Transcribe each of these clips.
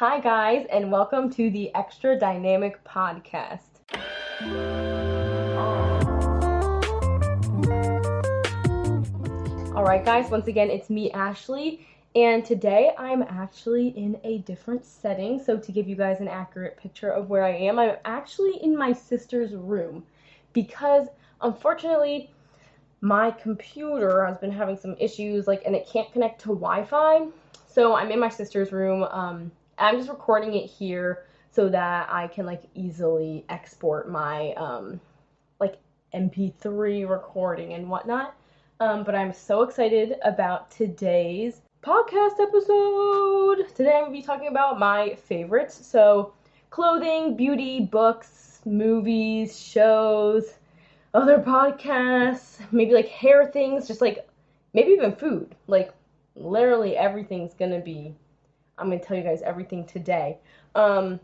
Hi, guys, and welcome to the Extra Dynamic Podcast. All right, guys, once again, it's me, Ashley, and today I'm actually in a different setting. So, to give you guys an accurate picture of where I am, I'm actually in my sister's room because unfortunately, my computer has been having some issues, like, and it can't connect to Wi Fi. So, I'm in my sister's room. Um, I'm just recording it here so that I can like easily export my um, like MP3 recording and whatnot. Um, but I'm so excited about today's podcast episode. Today I'm gonna be talking about my favorites. So clothing, beauty, books, movies, shows, other podcasts, maybe like hair things, just like maybe even food. Like literally everything's gonna be I'm going to tell you guys everything today. Um,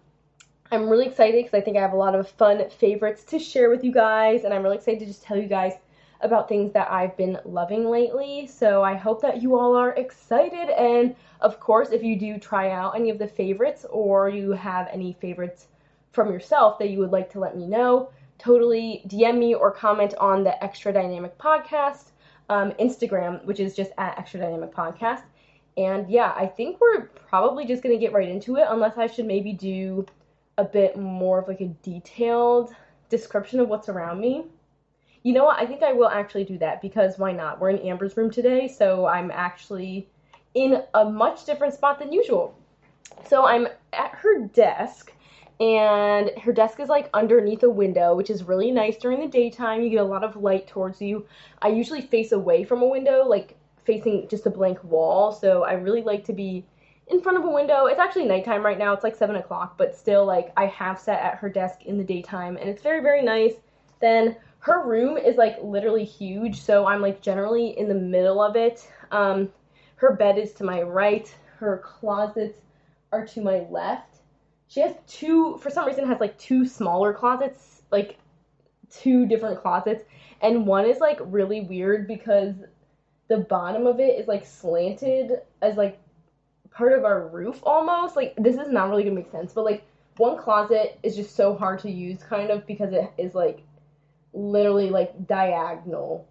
I'm really excited because I think I have a lot of fun favorites to share with you guys, and I'm really excited to just tell you guys about things that I've been loving lately. So I hope that you all are excited, and of course, if you do try out any of the favorites or you have any favorites from yourself that you would like to let me know, totally DM me or comment on the Extra Dynamic Podcast um, Instagram, which is just at Extra Dynamic Podcast. And yeah, I think we're probably just going to get right into it, unless I should maybe do a bit more of like a detailed description of what's around me. You know what? I think I will actually do that because why not? We're in Amber's room today, so I'm actually in a much different spot than usual. So I'm at her desk, and her desk is like underneath a window, which is really nice during the daytime. You get a lot of light towards you. I usually face away from a window, like facing just a blank wall, so I really like to be in front of a window. It's actually nighttime right now. It's like 7 o'clock, but still, like, I have sat at her desk in the daytime, and it's very, very nice. Then her room is, like, literally huge, so I'm, like, generally in the middle of it. Um, her bed is to my right. Her closets are to my left. She has two, for some reason, has, like, two smaller closets, like, two different closets. And one is, like, really weird because the bottom of it is like slanted as like part of our roof almost. Like this is not really gonna make sense, but like one closet is just so hard to use kind of because it is like literally like diagonal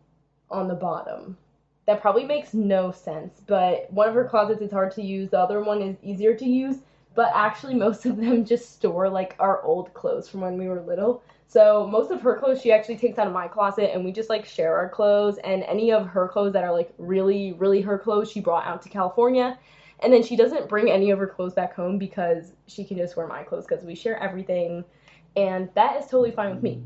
on the bottom. That probably makes no sense, but one of her closets is hard to use, the other one is easier to use, but actually most of them just store like our old clothes from when we were little. So most of her clothes she actually takes out of my closet and we just like share our clothes and any of her clothes that are like really, really her clothes she brought out to California. And then she doesn't bring any of her clothes back home because she can just wear my clothes because we share everything. And that is totally fine with me.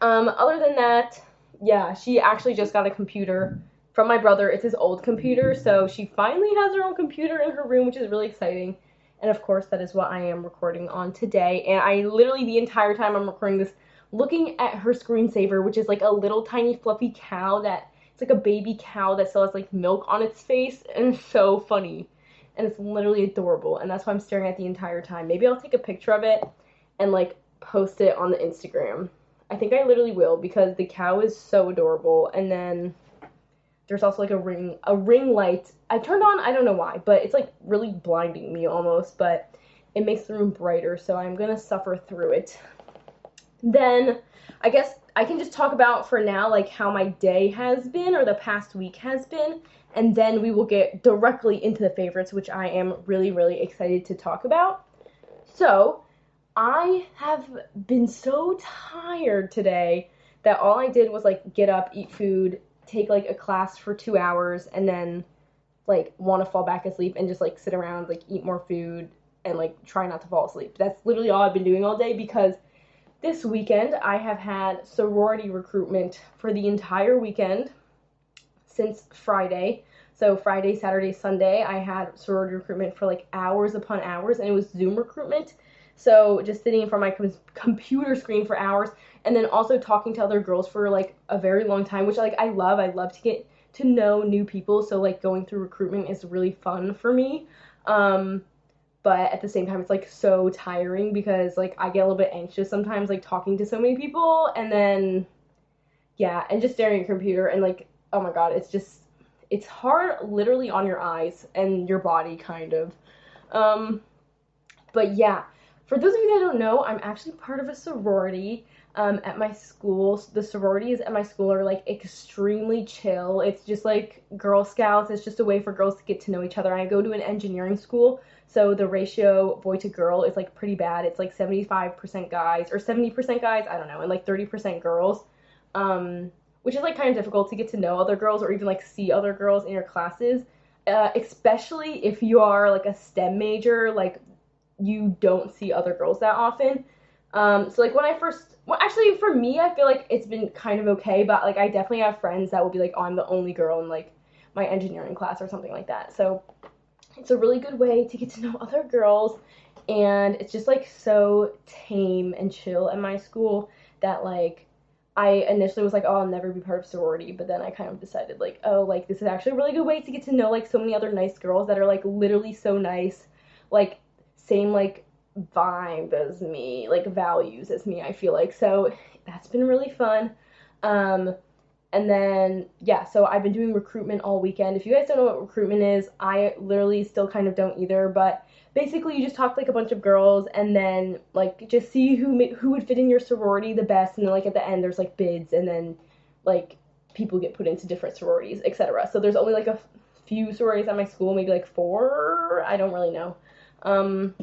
Um, other than that, yeah, she actually just got a computer from my brother. It's his old computer, so she finally has her own computer in her room, which is really exciting. And of course, that is what I am recording on today. And I literally, the entire time I'm recording this, looking at her screensaver, which is like a little tiny fluffy cow that it's like a baby cow that still has like milk on its face, and it's so funny. And it's literally adorable, and that's why I'm staring at the entire time. Maybe I'll take a picture of it and like post it on the Instagram. I think I literally will because the cow is so adorable. And then there's also like a ring a ring light. I turned on, I don't know why, but it's like really blinding me almost, but it makes the room brighter, so I'm gonna suffer through it. Then I guess I can just talk about for now like how my day has been or the past week has been, and then we will get directly into the favorites, which I am really, really excited to talk about. So, I have been so tired today that all I did was like get up, eat food, take like a class for two hours and then like want to fall back asleep and just like sit around like eat more food and like try not to fall asleep. That's literally all i've been doing all day because this weekend i have had sorority recruitment for the entire weekend since friday. So friday saturday sunday i had sorority recruitment for like hours upon hours and it was zoom recruitment so just sitting in front of my com- computer screen for hours and then also talking to other girls for like a very long time, which like I love. I love to get to know new people. So like going through recruitment is really fun for me. Um, but at the same time it's like so tiring because like I get a little bit anxious sometimes like talking to so many people and then yeah, and just staring at your computer and like oh my god, it's just it's hard literally on your eyes and your body kind of. Um But yeah, for those of you that don't know, I'm actually part of a sorority um, at my school. The sororities at my school are like extremely chill. It's just like Girl Scouts. It's just a way for girls to get to know each other. I go to an engineering school, so the ratio boy to girl is like pretty bad. It's like 75% guys or 70% guys, I don't know, and like 30% girls. Um, which is like kind of difficult to get to know other girls or even like see other girls in your classes. Uh, especially if you are like a STEM major, like you don't see other girls that often. Um, so like when I first, well, actually for me, I feel like it's been kind of okay, but like I definitely have friends that will be like, oh, I'm the only girl in like my engineering class or something like that. So it's a really good way to get to know other girls, and it's just like so tame and chill at my school that like I initially was like, oh, I'll never be part of sorority, but then I kind of decided like, oh, like this is actually a really good way to get to know like so many other nice girls that are like literally so nice, like same like vibe as me, like values as me, I feel like. So that's been really fun. Um, and then, yeah, so I've been doing recruitment all weekend. If you guys don't know what recruitment is, I literally still kind of don't either, but basically you just talk to like a bunch of girls and then like just see who who would fit in your sorority the best and then like at the end there's like bids and then like people get put into different sororities, etc. So there's only like a few sororities at my school, maybe like four, I don't really know. Um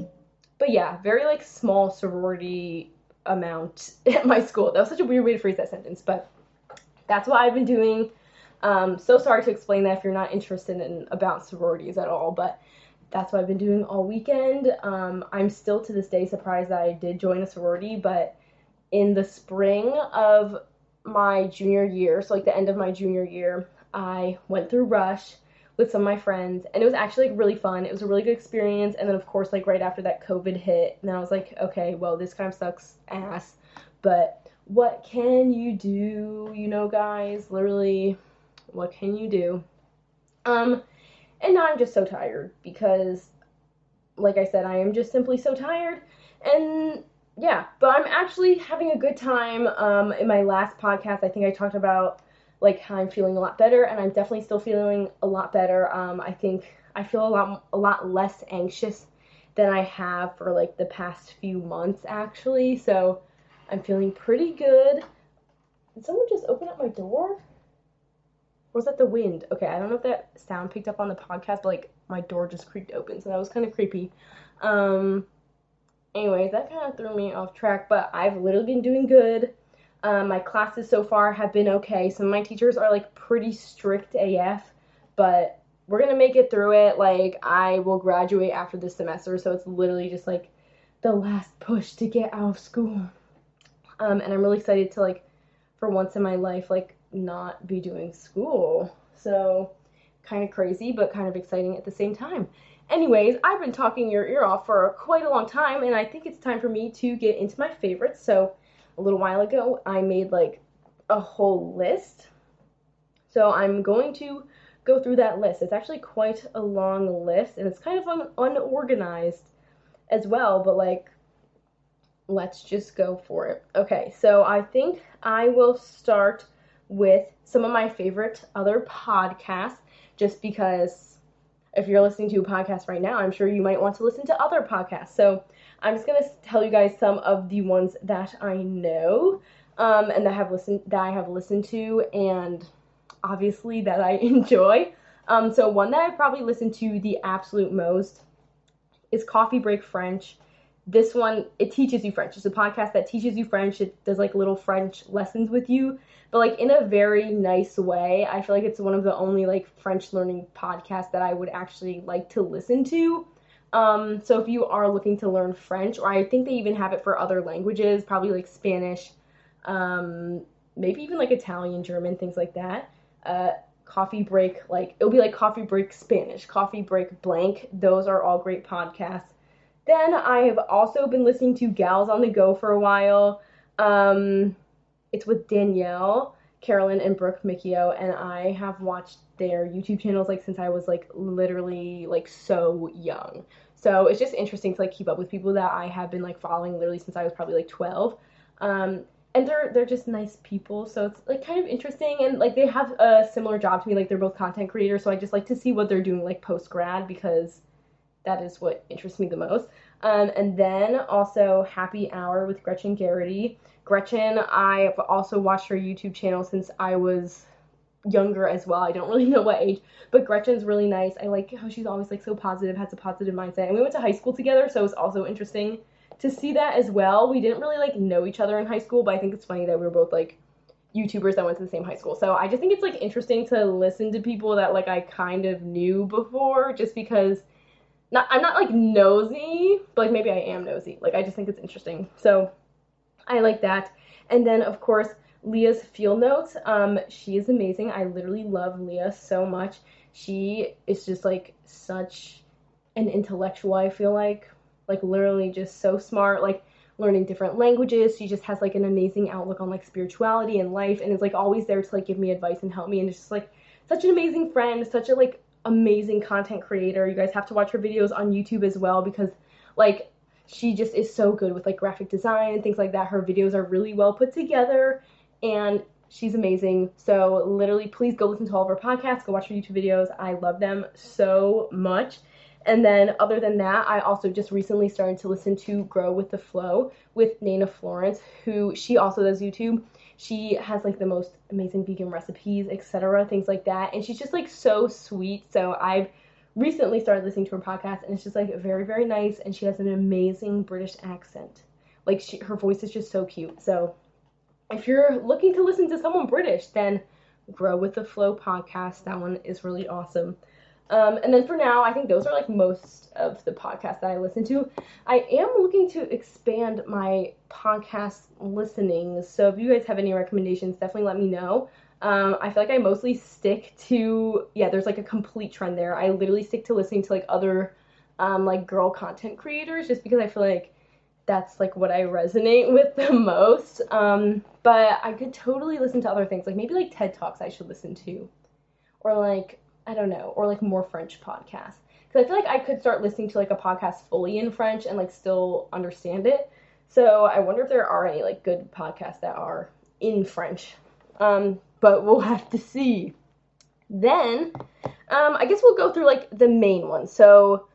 but yeah, very like small sorority amount at my school. That was such a weird way to phrase that sentence, but that's what I've been doing. Um, so sorry to explain that if you're not interested in about sororities at all, but that's what I've been doing all weekend. Um, I'm still to this day surprised that I did join a sorority, but in the spring of my junior year, so like the end of my junior year, I went through Rush with some of my friends and it was actually like really fun. It was a really good experience and then of course like right after that COVID hit and I was like, okay, well this kind of sucks ass, but what can you do, you know guys? Literally what can you do? Um and now I'm just so tired because like I said, I am just simply so tired and yeah, but I'm actually having a good time. Um, in my last podcast, I think I talked about like I'm feeling a lot better, and I'm definitely still feeling a lot better. Um, I think I feel a lot a lot less anxious than I have for like the past few months actually. So I'm feeling pretty good. Did someone just open up my door? Or was that the wind? Okay, I don't know if that sound picked up on the podcast, but like my door just creaked open, so that was kind of creepy. Um, anyways, that kind of threw me off track, but I've literally been doing good. Um, my classes so far have been okay. Some of my teachers are like pretty strict AF, but we're gonna make it through it. Like I will graduate after this semester, so it's literally just like the last push to get out of school. Um, and I'm really excited to like, for once in my life, like not be doing school. So kind of crazy, but kind of exciting at the same time. Anyways, I've been talking your ear off for quite a long time, and I think it's time for me to get into my favorites. So a little while ago, I made like a whole list. So I'm going to go through that list. It's actually quite a long list and it's kind of un- unorganized as well, but like let's just go for it. Okay, so I think I will start with some of my favorite other podcasts just because if you're listening to a podcast right now, I'm sure you might want to listen to other podcasts. So I'm just gonna tell you guys some of the ones that I know um, and that have listened that I have listened to and obviously that I enjoy. Um, so one that I probably listened to the absolute most is Coffee Break French. This one it teaches you French. It's a podcast that teaches you French. It does like little French lessons with you, but like in a very nice way. I feel like it's one of the only like French learning podcasts that I would actually like to listen to. Um, so if you are looking to learn French, or I think they even have it for other languages, probably like Spanish, um, maybe even like Italian, German, things like that. Uh, coffee break, like it'll be like coffee break Spanish, coffee break blank. Those are all great podcasts. Then I have also been listening to Gals on the Go for a while. Um, it's with Danielle, Carolan, and Brooke Miccio, and I have watched their YouTube channels like since I was like literally like so young. So it's just interesting to like keep up with people that I have been like following literally since I was probably like 12. Um, and they're they're just nice people, so it's like kind of interesting and like they have a similar job to me, like they're both content creators, so I just like to see what they're doing like post grad because that is what interests me the most. Um, and then also Happy Hour with Gretchen Geraghty. Gretchen, I've also watched her YouTube channel since I was younger as well. I don't really know what age, but Gretchen's really nice. I like how she's always like so positive, has a positive mindset. And we went to high school together, so it's also interesting to see that as well. We didn't really like know each other in high school, but I think it's funny that we were both like YouTubers that went to the same high school. So I just think it's like interesting to listen to people that like I kind of knew before just because not I'm not like nosy, but like maybe I am nosy. Like I just think it's interesting. So I like that. And then of course Leah's field notes. Um, she is amazing. I literally love Leah so much. She is just like such an intellectual, I feel like. Like literally just so smart, like learning different languages. She just has like an amazing outlook on like spirituality and life and is like always there to like give me advice and help me and it's just like such an amazing friend, such a like amazing content creator. You guys have to watch her videos on YouTube as well because like she just is so good with like graphic design and things like that. Her videos are really well put together and she's amazing. So literally please go listen to all of her podcasts, go watch her YouTube videos. I love them so much. And then other than that, I also just recently started to listen to Grow with the Flow with Nana Florence, who she also does YouTube. She has like the most amazing vegan recipes, etc., things like that. And she's just like so sweet. So I've recently started listening to her podcast and it's just like very very nice and she has an amazing British accent. Like she, her voice is just so cute. So if you're looking to listen to someone British, then Grow with the Flow podcast. That one is really awesome. Um, and then for now, I think those are like most of the podcasts that I listen to. I am looking to expand my podcast listening. So if you guys have any recommendations, definitely let me know. Um, I feel like I mostly stick to yeah. There's like a complete trend there. I literally stick to listening to like other um, like girl content creators just because I feel like that's like what I resonate with the most. Um, but I could totally listen to other things, like maybe like TED Talks I should listen to, or like I don't know, or like more French podcasts. Because I feel like I could start listening to like a podcast fully in French and like still understand it. So I wonder if there are any like good podcasts that are in French. Um, but we'll have to see. Then, um, I guess we'll go through like the main ones. So,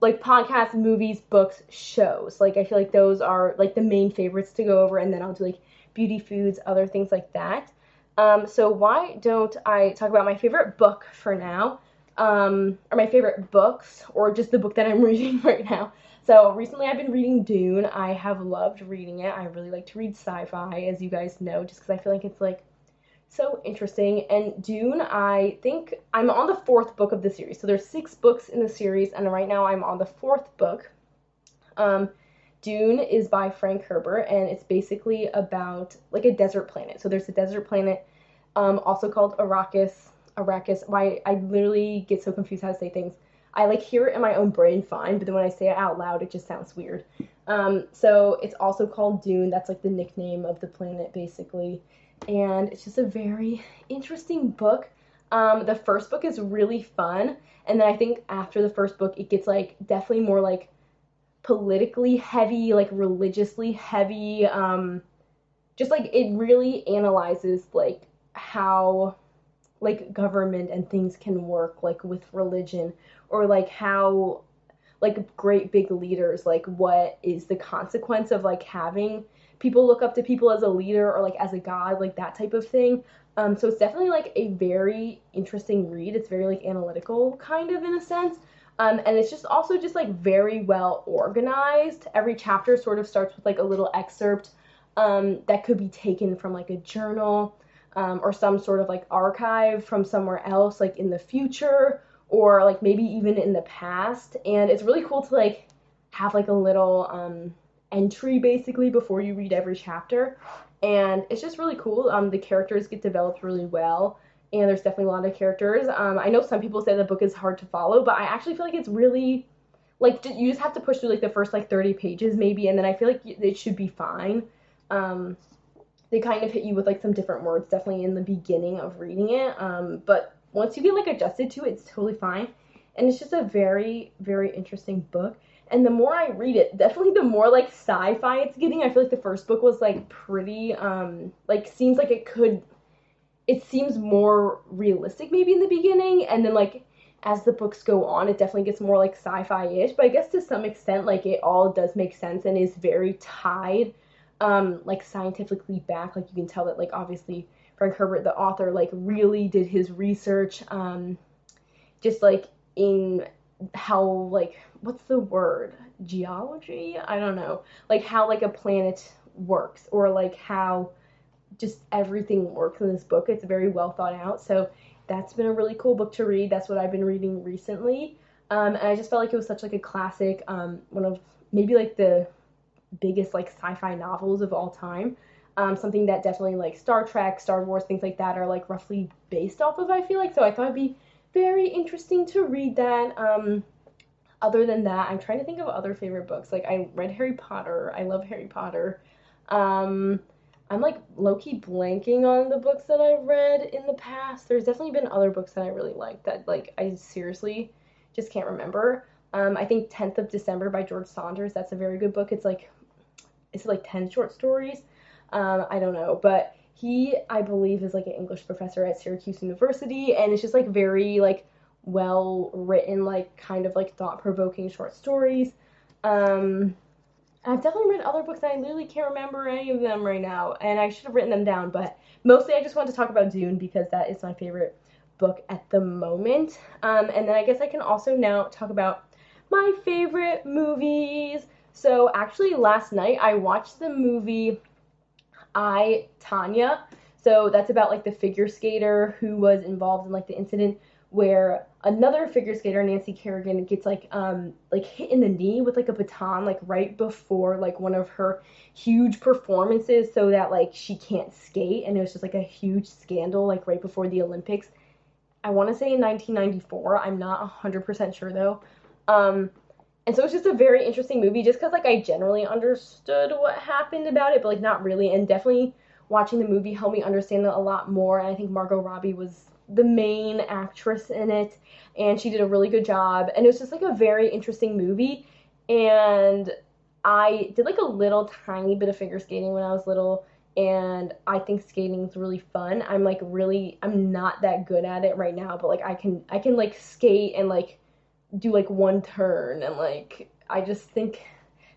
like podcasts, movies, books, shows. Like I feel like those are like the main favorites to go over, and then I'll do like beauty foods, other things like that. Um, so why don't I talk about my favorite book for now, um, or my favorite books, or just the book that I'm reading right now. So recently I've been reading Dune. I have loved reading it. I really like to read sci-fi, as you guys know, just because I feel like it's like so interesting. And Dune, I think I'm on the fourth book of the series. So there's six books in the series, and right now I'm on the fourth book. Um, Dune is by Frank Herbert, and it's basically about like a desert planet. So there's a desert planet, um, also called Arrakis. Arrakis. Why I literally get so confused how to say things. I like hear it in my own brain fine, but then when I say it out loud, it just sounds weird. Um, so it's also called Dune. That's like the nickname of the planet, basically. And it's just a very interesting book. Um, the first book is really fun, and then I think after the first book, it gets like definitely more like politically heavy, like religiously heavy. Um, just like it really analyzes like how like government and things can work like with religion or like how like great big leaders like what is the consequence of like having people look up to people as a leader or like as a god like that type of thing um, so it's definitely like a very interesting read it's very like analytical kind of in a sense um, and it's just also just like very well organized. Every chapter sort of starts with like a little excerpt um, that could be taken from like a journal um, or some sort of like archive from somewhere else, like in the future or like maybe even in the past. And it's really cool to like have like a little um, entry basically before you read every chapter. And it's just really cool. Um, the characters get developed really well and there's definitely a lot of characters. Um, I know some people say the book is hard to follow, but I actually feel like it's really like you just have to push through like the first like 30 pages maybe, and then I feel like it should be fine. Um, they kind of hit you with like some different words definitely in the beginning of reading it, um, but once you get like adjusted to it, it's totally fine. And it's just a very very interesting book. And the more I read it, definitely the more like sci-fi it's getting. I feel like the first book was like pretty um like seems like it could it seems more realistic maybe in the beginning and then like as the books go on, it definitely gets more like sci-fi ish. But I guess to some extent, like it all does make sense and is very tied, um, like scientifically back. Like you can tell that like obviously Frank Herbert, the author, like really did his research, um, just like in how like what's the word geology i don't know like how like a planet works or like how just everything works in this book it's very well thought out so that's been a really cool book to read that's what i've been reading recently um, and i just felt like it was such like a classic um, one of maybe like the biggest like sci-fi novels of all time um, something that definitely like star trek star wars things like that are like roughly based off of i feel like so i thought it'd be very interesting to read that. Um, other than that, I'm trying to think of other favorite books. Like I read Harry Potter. I love Harry Potter. Um, I'm like low key blanking on the books that I've read in the past. There's definitely been other books that I really like that like I seriously just can't remember. Um, I think 10th of December by George Saunders. That's a very good book. It's like it's like 10 short stories. Um, I don't know, but he i believe is like an english professor at syracuse university and it's just like very like well written like kind of like thought-provoking short stories um i've definitely read other books and i literally can't remember any of them right now and i should have written them down but mostly i just wanted to talk about dune because that is my favorite book at the moment um and then i guess i can also now talk about my favorite movies so actually last night i watched the movie I, Tonya. So that's about like the figure skater who was involved in like the incident where another figure skater, Nancy Kerrigan, gets like um like hit in the knee with like a baton like right before like one of her huge performances so that like she can't skate and it was just like a huge scandal like right before the Olympics. I want to say in 1994. I'm not 100% sure though. Um and so it's just a very interesting movie just because like i generally understood what happened about it but like not really and definitely watching the movie helped me understand it a lot more and i think margot robbie was the main actress in it and she did a really good job and it was just like a very interesting movie and i did like a little tiny bit of figure skating when i was little and i think skating is really fun i'm like really i'm not that good at it right now but like i can i can like skate and like do like one turn and like I just think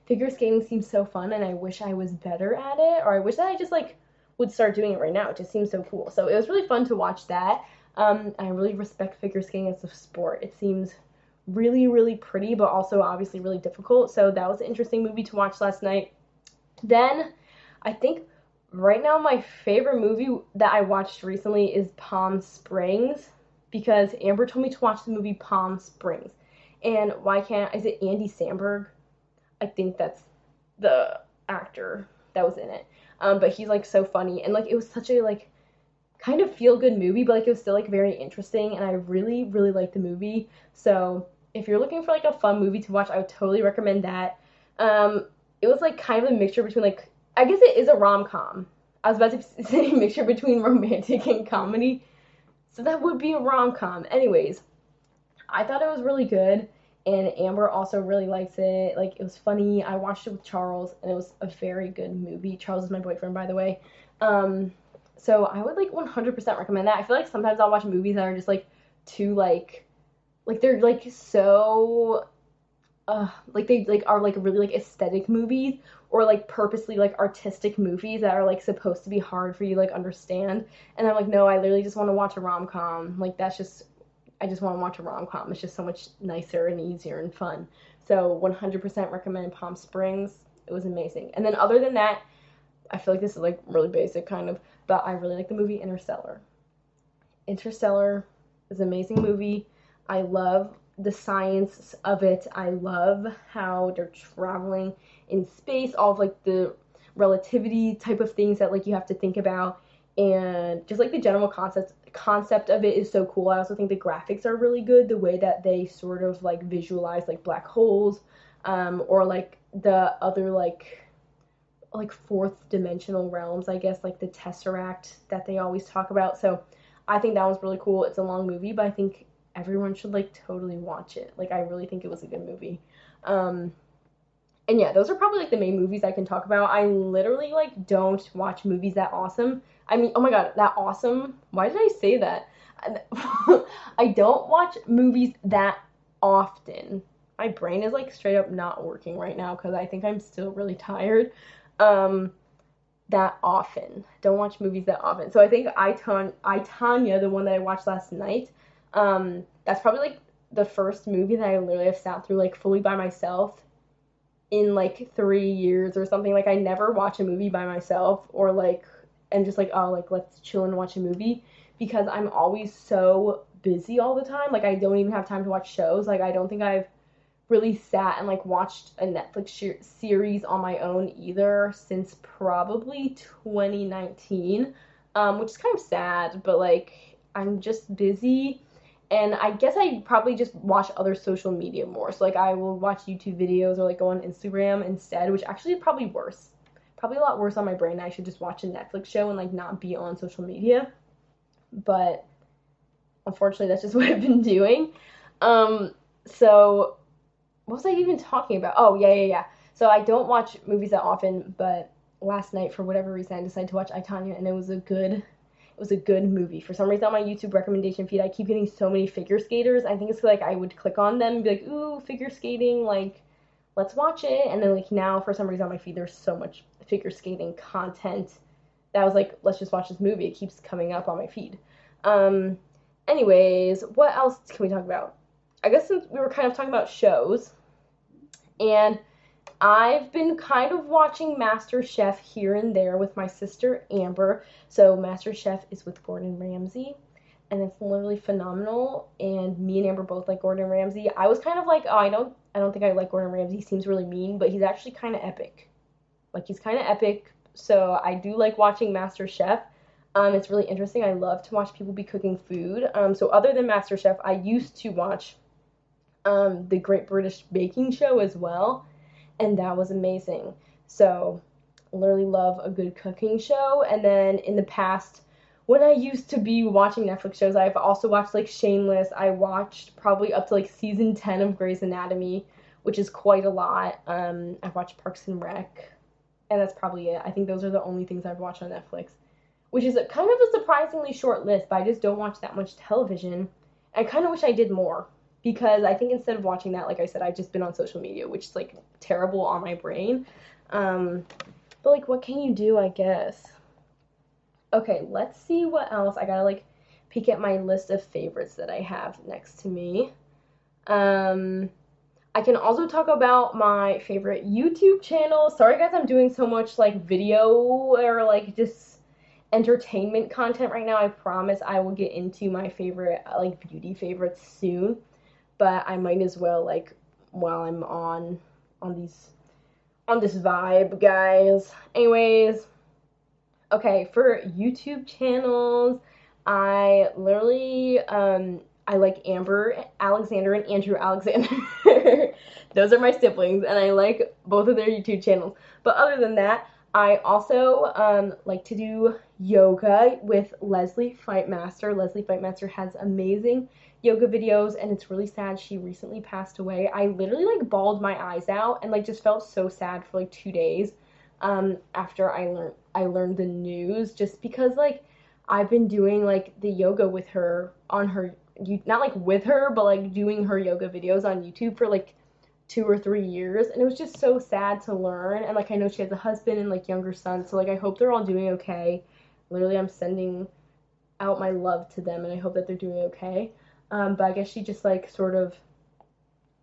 figure skating seems so fun and I wish I was better at it or I wish that I just like would start doing it right now. It just seems so cool. So it was really fun to watch that. Um, I really respect figure skating as a sport. It seems really, really pretty, but also obviously really difficult. So that was an interesting movie to watch last night. Then I think right now my favorite movie that I watched recently is Palm Springs because Amber told me to watch the movie Palm Springs. And why can't is it Andy Samberg? I think that's the actor that was in it. Um, but he's like so funny and like it was such a like kind of feel good movie, but like it was still like very interesting and I really really liked the movie. So if you're looking for like a fun movie to watch, I would totally recommend that. Um, it was like kind of a mixture between like I guess it is a rom com. I was about to say mixture between romantic and comedy. So that would be a rom com. Anyways, I thought it was really good and Amber also really likes it. Like it was funny. I watched it with Charles and it was a very good movie. Charles is my boyfriend by the way. Um so I would like 100% recommend that. I feel like sometimes I'll watch movies that are just like too like like they're like so uh like they like are like really like aesthetic movies or like purposely like artistic movies that are like supposed to be hard for you like understand and i'm like no i literally just want to watch a rom-com like that's just I just want to watch a rom com. It's just so much nicer and easier and fun. So 100% recommend Palm Springs. It was amazing. And then other than that, I feel like this is like really basic kind of, but I really like the movie Interstellar. Interstellar is an amazing movie. I love the science of it. I love how they're traveling in space, all of like the relativity type of things that like you have to think about and just like the general concept concept of it is so cool. I also think the graphics are really good. The way that they sort of like visualize like black holes, um, or like the other like like fourth dimensional realms, I guess, like the Tesseract that they always talk about. So I think that was really cool. It's a long movie, but I think everyone should like totally watch it. Like I really think it was a good movie. Um, and yeah, those are probably like the main movies I can talk about. I literally like don't watch movies that awesome. I mean, oh my god, that awesome. Why did I say that? I don't watch movies that often. My brain is like straight up not working right now because I think I'm still really tired. Um, that often. Don't watch movies that often. So I think I, Ton- I Tonya, the one that I watched last night, um, that's probably like the first movie that I literally have sat through like fully by myself in like three years or something. Like I never watch a movie by myself or like and just like oh like let's chill and watch a movie because I'm always so busy all the time. Like I don't even have time to watch shows. Like I don't think I've really sat and like watched a Netflix series on my own either since probably 2019, um, which is kind of sad. But like I'm just busy and I guess I probably just watch other social media more. So like I will watch YouTube videos or like go on Instagram instead, which actually is probably worse. Probably a lot worse on my brain. I should just watch a Netflix show and like not be on social media. But unfortunately, that's just what I've been doing. Um, so what was I even talking about? Oh yeah, yeah, yeah. So I don't watch movies that often, but last night for whatever reason I decided to watch I, Tonya and it was a good it was a good movie. For some reason on my YouTube recommendation feed, I keep getting so many figure skaters. I think it's like I would click on them and be like, ooh, figure skating, like, let's watch it. And then like now, for some reason on my feed, there's so much figure skating content that I was like, let's just watch this movie. It keeps coming up on my feed. Um, anyways, what else can we talk about? I guess since we were kind of talking about shows, and I've been kind of watching Master Chef here and there with my sister Amber. So Master Chef is with Gordon Ramsay and it's literally phenomenal and me and Amber both like Gordon Ramsay. I was kind of like, oh, I don't I don't think I like Gordon Ramsay. He seems really mean, but he's actually kind of epic. Like he's kind of epic. So I do like watching Master Chef. Um, it's really interesting. I love to watch people be cooking food. Um, so other than Master Chef, I used to watch um, the Great British Baking Show as well and that was amazing. So, literally love a good cooking show. And then in the past, when I used to be watching Netflix shows, I've also watched like Shameless. I watched probably up to like season 10 of Grey's Anatomy, which is quite a lot. Um, I've watched Parks and Rec, and that's probably it. I think those are the only things I've watched on Netflix, which is a, kind of a surprisingly short list, but I just don't watch that much television. I kind of wish I did more because I think instead of watching that, like I said, I've just been on social media, which is like terrible on my brain. Um, but like, what can you do? I guess. Okay, let's see what else. I gotta like peek at my list of favorites that I have next to me. Um, I can also talk about my favorite YouTube channel. Sorry guys, I'm doing so much like video or like just entertainment content right now. I promise I will get into my favorite like beauty favorites soon but I might as well like while I'm on on these on this vibe, guys. Anyways, okay, for YouTube channels, I literally um I like Amber Alexander and Andrew Alexander. Those are my siblings, and I like both of their YouTube channels. But other than that, I also um, like to do yoga with Leslie Fightmaster. Leslie Fightmaster has amazing yoga videos and it's really sad she recently passed away. I literally like bawled my eyes out and like just felt so sad for like 2 days um after I learned I learned the news just because like I've been doing like the yoga with her on her you not like with her but like doing her yoga videos on YouTube for like 2 or 3 years and it was just so sad to learn and like I know she has a husband and like younger son so like I hope they're all doing okay. Literally I'm sending out my love to them and I hope that they're doing okay. Um, but I guess she just like sort of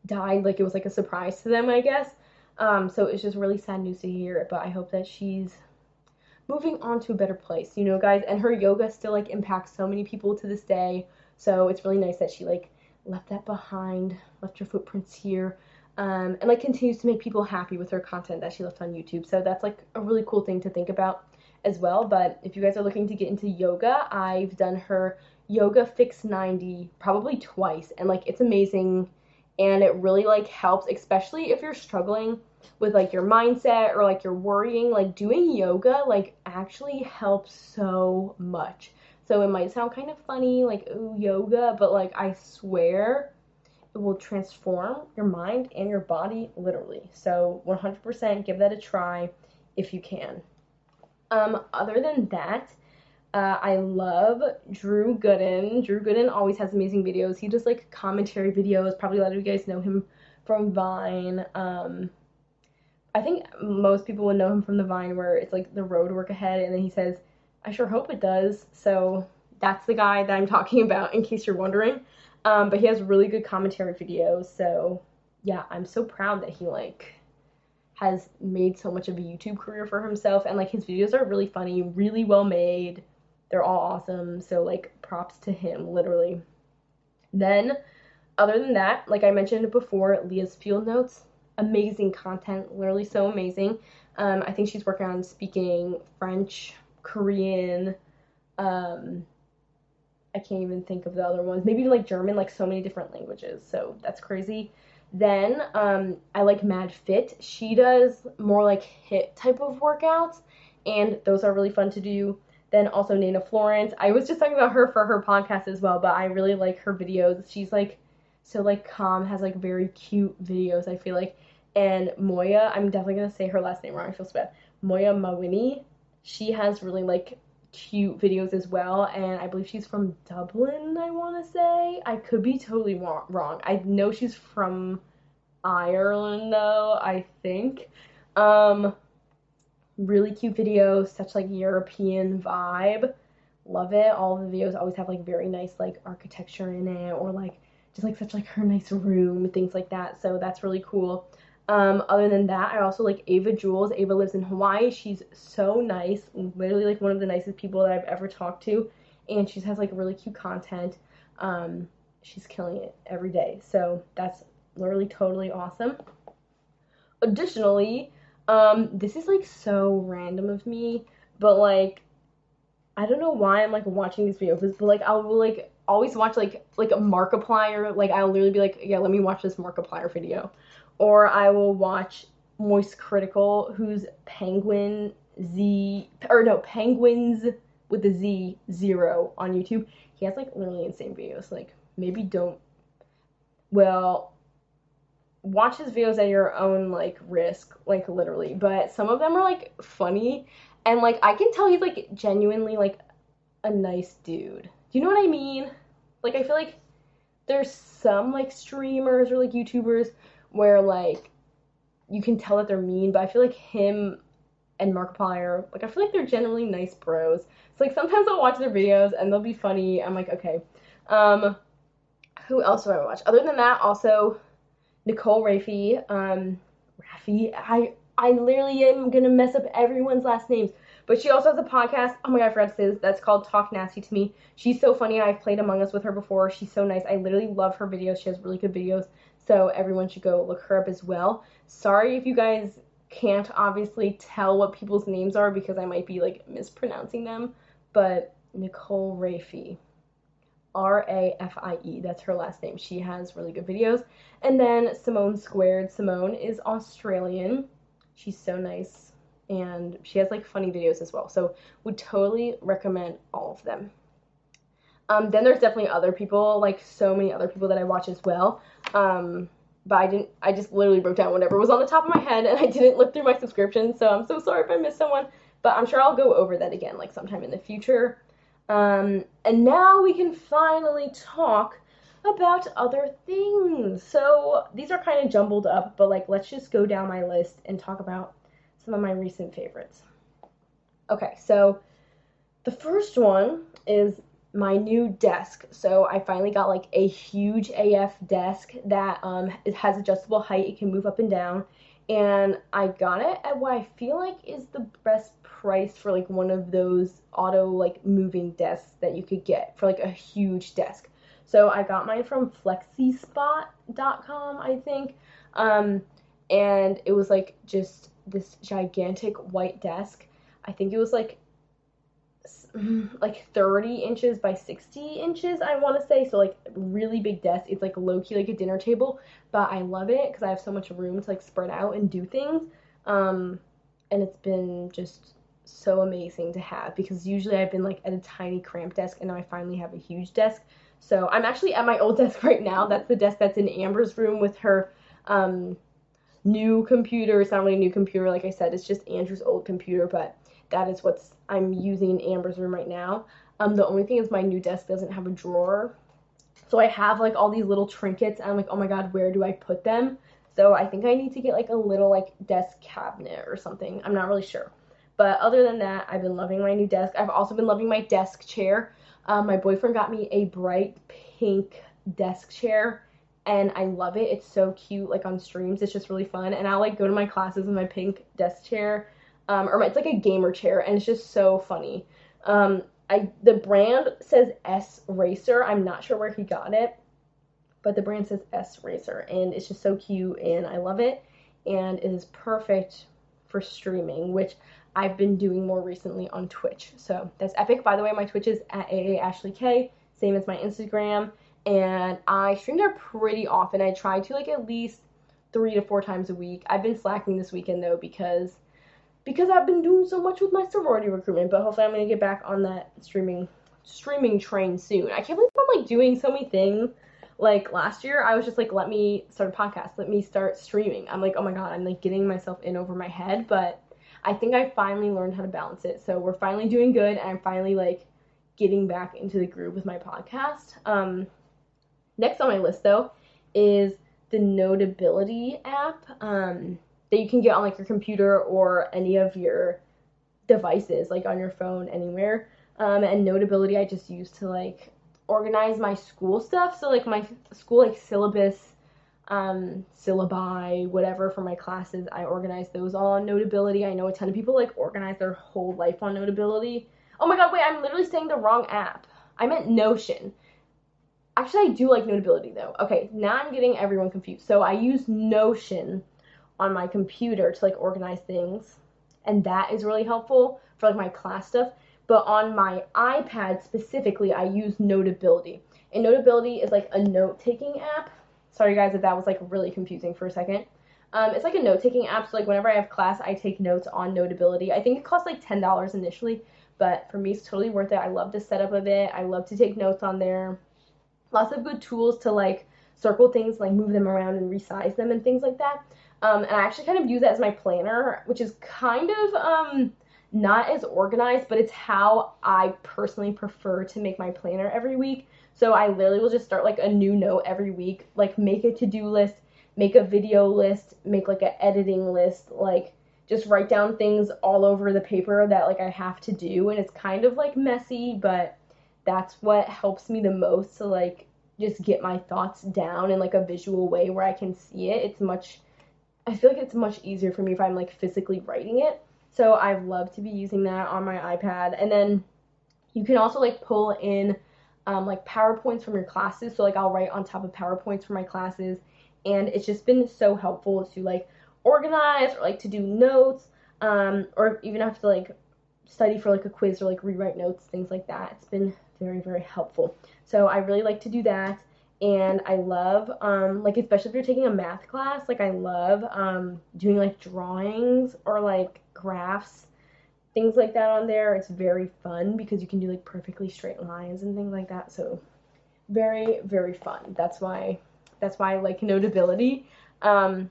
died, like it was like a surprise to them, I guess. Um, so it's just really sad news to hear, but I hope that she's moving on to a better place, you know, guys. And her yoga still like impacts so many people to this day. So it's really nice that she like left that behind, left her footprints here, um, and like continues to make people happy with her content that she left on YouTube. So that's like a really cool thing to think about as well. But if you guys are looking to get into yoga, I've done her Yoga Fix 90 probably twice and like it's amazing and it really like helps especially if you're struggling with like your mindset or like you're worrying like doing yoga like actually helps so much. So it might sound kind of funny like ooh yoga but like I swear it will transform your mind and your body literally. So 100% give that a try if you can. Um other than that, Uh, I love Drew Gooden. Drew Gooden always has amazing videos. He does like commentary videos. Probably a lot of you guys know him from Vine. Um, I think most people would know him from the Vine where it's like the road work ahead, and then he says, "I sure hope it does." So that's the guy that I'm talking about, in case you're wondering. Um, but he has really good commentary videos. So yeah, I'm so proud that he like has made so much of a YouTube career for himself, and like his videos are really funny, really well made they're all awesome. So like props to him, literally. Then, other than that, like I mentioned before, Leah's Field Notes, amazing content, literally so amazing. Um, I think she's working on speaking French, Korean. Um, I can't even think of the other ones. Maybe like German, like so many different languages. So that's crazy. Then um, I like Mad Fit. She does more like HIIT type of workouts, and those are really fun to do. Then also Nana Florence. I was just talking about her for her podcast as well, but I really like her videos. She's like so like calm, has like very cute videos, I feel like. And Moya, I'm definitely gonna say her last name wrong, I feel so bad. Moya Mawhinney. She has really like cute videos as well, and I believe she's from Dublin, I wanna say. I could be totally wrong. I know she's from Ireland though, I think. Um really cute videos, such like European vibe. Love it. All the videos always have like very nice like architecture in it or like just like such like her nice room, things like that. So that's really cool. Um, other than that, I also like Ava Jules. Ava lives in Hawaii. She's so nice, literally like one of the nicest people that I've ever talked to, and she has like really cute content. Um, she's killing it every day, so that's literally totally awesome. Additionally, um, this is like so random of me, but like I don't know why I'm like watching these videos, but like I'll like always watch like like a Markiplier. Like I'll literally be like, yeah, let me watch this Markiplier video, or I will watch Moist Critical, who's Penguin Z or no Penguins with the Z zero on YouTube. He has like really insane videos. Like maybe don't. Well, watch his videos at your own like risk, like literally. But some of them are like funny, and like I can tell he's like genuinely like a nice dude. Do you know what I mean? Like I feel like there's some like streamers or like YouTubers where like you can tell that they're mean, but I feel like him and Markiplier, like I feel like they're generally nice bros. So like sometimes I'll watch their videos and they'll be funny. I'm like, okay. Um who else do I watch? Other than that, also Nicole Rafie. Um. I I literally am gonna mess up everyone's last names. But she also has a podcast. Oh my god, I forgot to say this. That's called Talk Nasty to Me. She's so funny. I've played Among Us with her before. She's so nice. I literally love her videos. She has really good videos. So everyone should go look her up as well. Sorry if you guys can't obviously tell what people's names are because I might be like mispronouncing them. But Nicole Rafie. R A F I E. That's her last name. She has really good videos. And then Simone Squared. Simone is Australian. She's so nice. And she has like funny videos as well. So would totally recommend all of them. Um, then there's definitely other people, like so many other people that I watch as well. Um, but I didn't, I just literally wrote down whatever was on the top of my head and I didn't look through my subscriptions. So I'm so sorry if I missed someone. But I'm sure I'll go over that again like sometime in the future. Um, and now we can finally talk about other things. So these are kind of jumbled up, but like let's just go down my list and talk about some of my recent favorites. Okay, so the first one is my new desk. So I finally got like a huge AF desk that um, it has adjustable height. It can move up and down. And I got it at what I feel like is the best price for like one of those auto like moving desks that you could get for like a huge desk. So I got mine from flexispot.com, I think. Um, and it was like just this gigantic white desk. I think it was like like 30 inches by 60 inches, I want to say. So like really big desk. It's like low key like a dinner table, but I love it because I have so much room to like spread out and do things. Um, and it's been just so amazing to have because usually I've been like at a tiny cramped desk and now I finally have a huge desk. So I'm actually at my old desk right now. That's the desk that's in Amber's room with her um, new computer. It's not really a new computer, like I said, it's just Andrew's old computer, but that is what's I'm using in Amber's room right now. Um, the only thing is my new desk doesn't have a drawer. So I have like all these little trinkets and I'm like, oh my god, where do I put them? So I think I need to get like a little like desk cabinet or something. I'm not really sure. But other than that, I've been loving my new desk. I've also been loving my desk chair. Um, my boyfriend got me a bright pink desk chair and I love it. It's so cute, like on streams. It's just really fun. And I like go to my classes in my pink desk chair, um, or it's like a gamer chair, and it's just so funny. Um, I the brand says S Racer. I'm not sure where he got it, but the brand says S Racer, and it's just so cute, and I love it, and it is perfect for streaming, which I've been doing more recently on Twitch. So that's epic. By the way, my Twitch is at AA Ashley K, same as my Instagram and I stream there pretty often. I try to like at least three to four times a week. I've been slacking this weekend though because because I've been doing so much with my sorority recruitment. But hopefully I'm gonna get back on that streaming streaming train soon. I can't believe I'm like doing so many things. Like last year, I was just like, let me start a podcast, let me start streaming. I'm like, oh my god, I'm like getting myself in over my head. But I think I finally learned how to balance it. So we're finally doing good, and I'm finally like getting back into the groove with my podcast. Um, Next on my list though is the Notability app um, that you can get on like your computer or any of your devices, like on your phone, anywhere. Um, and Notability I just use to like organize my school stuff. So like my school like syllabus, um, syllabi, whatever for my classes, I organize those all on Notability. I know a ton of people like organize their whole life on Notability. Oh my god, wait, I'm literally saying the wrong app. I meant Notion. Actually, I do like Notability though. Okay, now I'm getting everyone confused. So I use Notion on my computer to like organize things, and that is really helpful for like my class stuff. But on my iPad specifically, I use Notability. And Notability is like a note taking app. Sorry guys if that was like really confusing for a second. Um, it's like a note taking app. So like whenever I have class, I take notes on Notability. I think it costs like ten dollars initially, but for me it's totally worth it. I love the setup of it. I love to take notes on there lots of good tools to like circle things, like move them around and resize them and things like that. Um, and I actually kind of use it as my planner, which is kind of um, not as organized, but it's how I personally prefer to make my planner every week. So I literally will just start like a new note every week, like make a to do list, make a video list, make like an editing list, like just write down things all over the paper that like I have to do. And it's kind of like messy, but that's what helps me the most to like just get my thoughts down in like a visual way where I can see it. It's much I feel like it's much easier for me if I'm like physically writing it. So I love to be using that on my iPad. And then you can also like pull in um, like PowerPoints from your classes. So like I'll write on top of PowerPoints for my classes. And it's just been so helpful to like organize or like to do notes um, or even have to like study for like a quiz or like rewrite notes, things like that. It's been very, very helpful. So I really like to do that. And I love, um, like, especially if you're taking a math class, like, I love um, doing like drawings or like graphs, things like that on there. It's very fun because you can do like perfectly straight lines and things like that. So, very, very fun. That's why, that's why I like Notability. Um,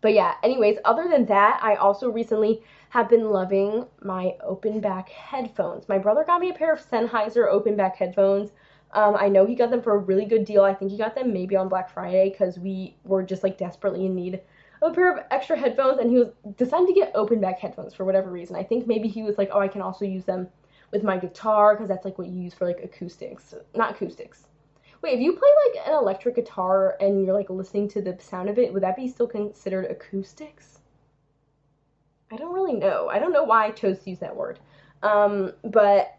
but yeah, anyways, other than that, I also recently have been loving my open back headphones. My brother got me a pair of Sennheiser open back headphones. Um, I know he got them for a really good deal. I think he got them maybe on Black Friday because we were just like desperately in need of a pair of extra headphones, and he was deciding to get open back headphones for whatever reason. I think maybe he was like, oh, I can also use them with my guitar because that's like what you use for like acoustics, not acoustics. Wait, if you play like an electric guitar and you're like listening to the sound of it, would that be still considered acoustics? I don't really know. I don't know why I chose to use that word. Um, but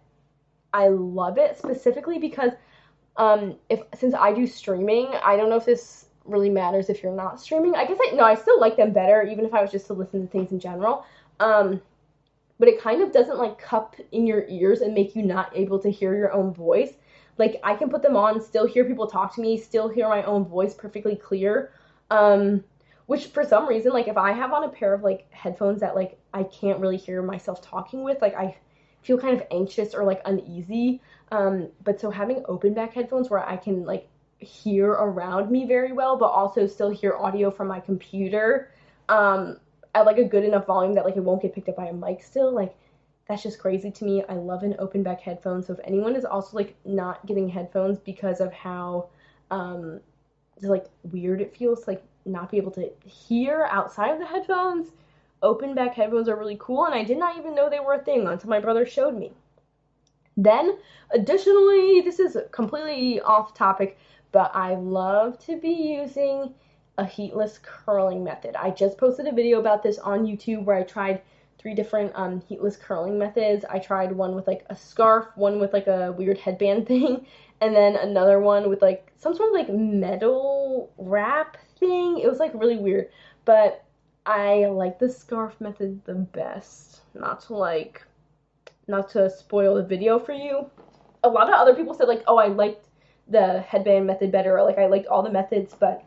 I love it specifically because um, if since I do streaming, I don't know if this really matters if you're not streaming. I guess I no, I still like them better, even if I was just to listen to things in general. Um, but it kind of doesn't like cup in your ears and make you not able to hear your own voice. Like I can put them on, still hear people talk to me, still hear my own voice perfectly clear. Um, which for some reason like if i have on a pair of like headphones that like i can't really hear myself talking with like i feel kind of anxious or like uneasy um but so having open back headphones where i can like hear around me very well but also still hear audio from my computer um, at like a good enough volume that like it won't get picked up by a mic still. Like that's just crazy to me. I love an open back headphone. So if anyone is also like not getting headphones because of how um like weird it feels like not be able to hear outside of the headphones, open back headphones are really cool and I did not even know they were a thing until my brother showed me. Then, additionally, this is completely off topic, but I love to be using a heatless curling method. I just posted a video about this on YouTube where I tried three different um, heatless curling methods. I tried one with like a scarf, one with like a weird headband thing, and then another one with like some sort of like metal wrap thing. It was like really weird, but I like the scarf method the best. Not to like, not to spoil the video for you. A lot of other people said like, oh, I liked the headband method better, or like I liked all the methods, but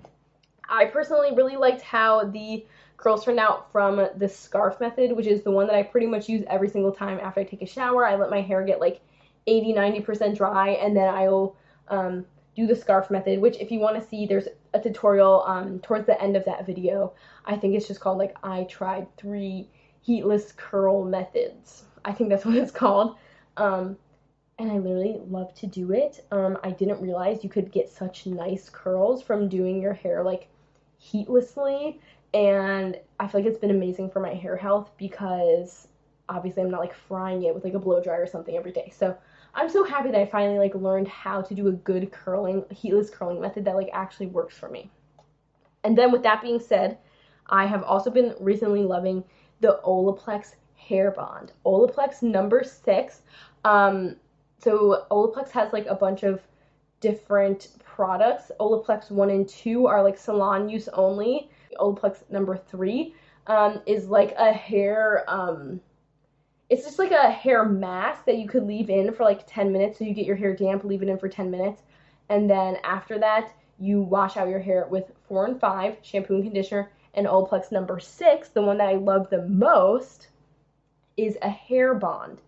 I personally really liked how the curls turned out from the scarf method, which is the one that I pretty much use every single time after I take a shower. I let my hair get like 80 90% dry, and then I'll um, do the scarf method, which if you want to see, there's a tutorial um, towards the end of that video. I think it's just called like I tried three heatless curl methods. I think that's what it's called. Um, and I literally love to do it. Um, I didn't realize you could get such nice curls from doing your hair like heatlessly and I feel like it's been amazing for my hair health because obviously I'm not like frying it with like a blow dryer or something every day. So I'm so happy that I finally like learned how to do a good curling, heatless curling method that like actually works for me. And then with that being said, I have also been recently loving the Olaplex Hair Bond. Olaplex number six. Um, so Olaplex has like a bunch of different products. Olaplex 1 and 2 are like salon use only. Olaplex number 3 um, is like a hair, um, it's just like a hair mask that you could leave in for like 10 minutes. So you get your hair damp, leave it in for 10 minutes. And then after that, you wash out your hair with 4 and 5 shampoo and conditioner. And Olaplex number 6, the one that I love the most, is a hair bond.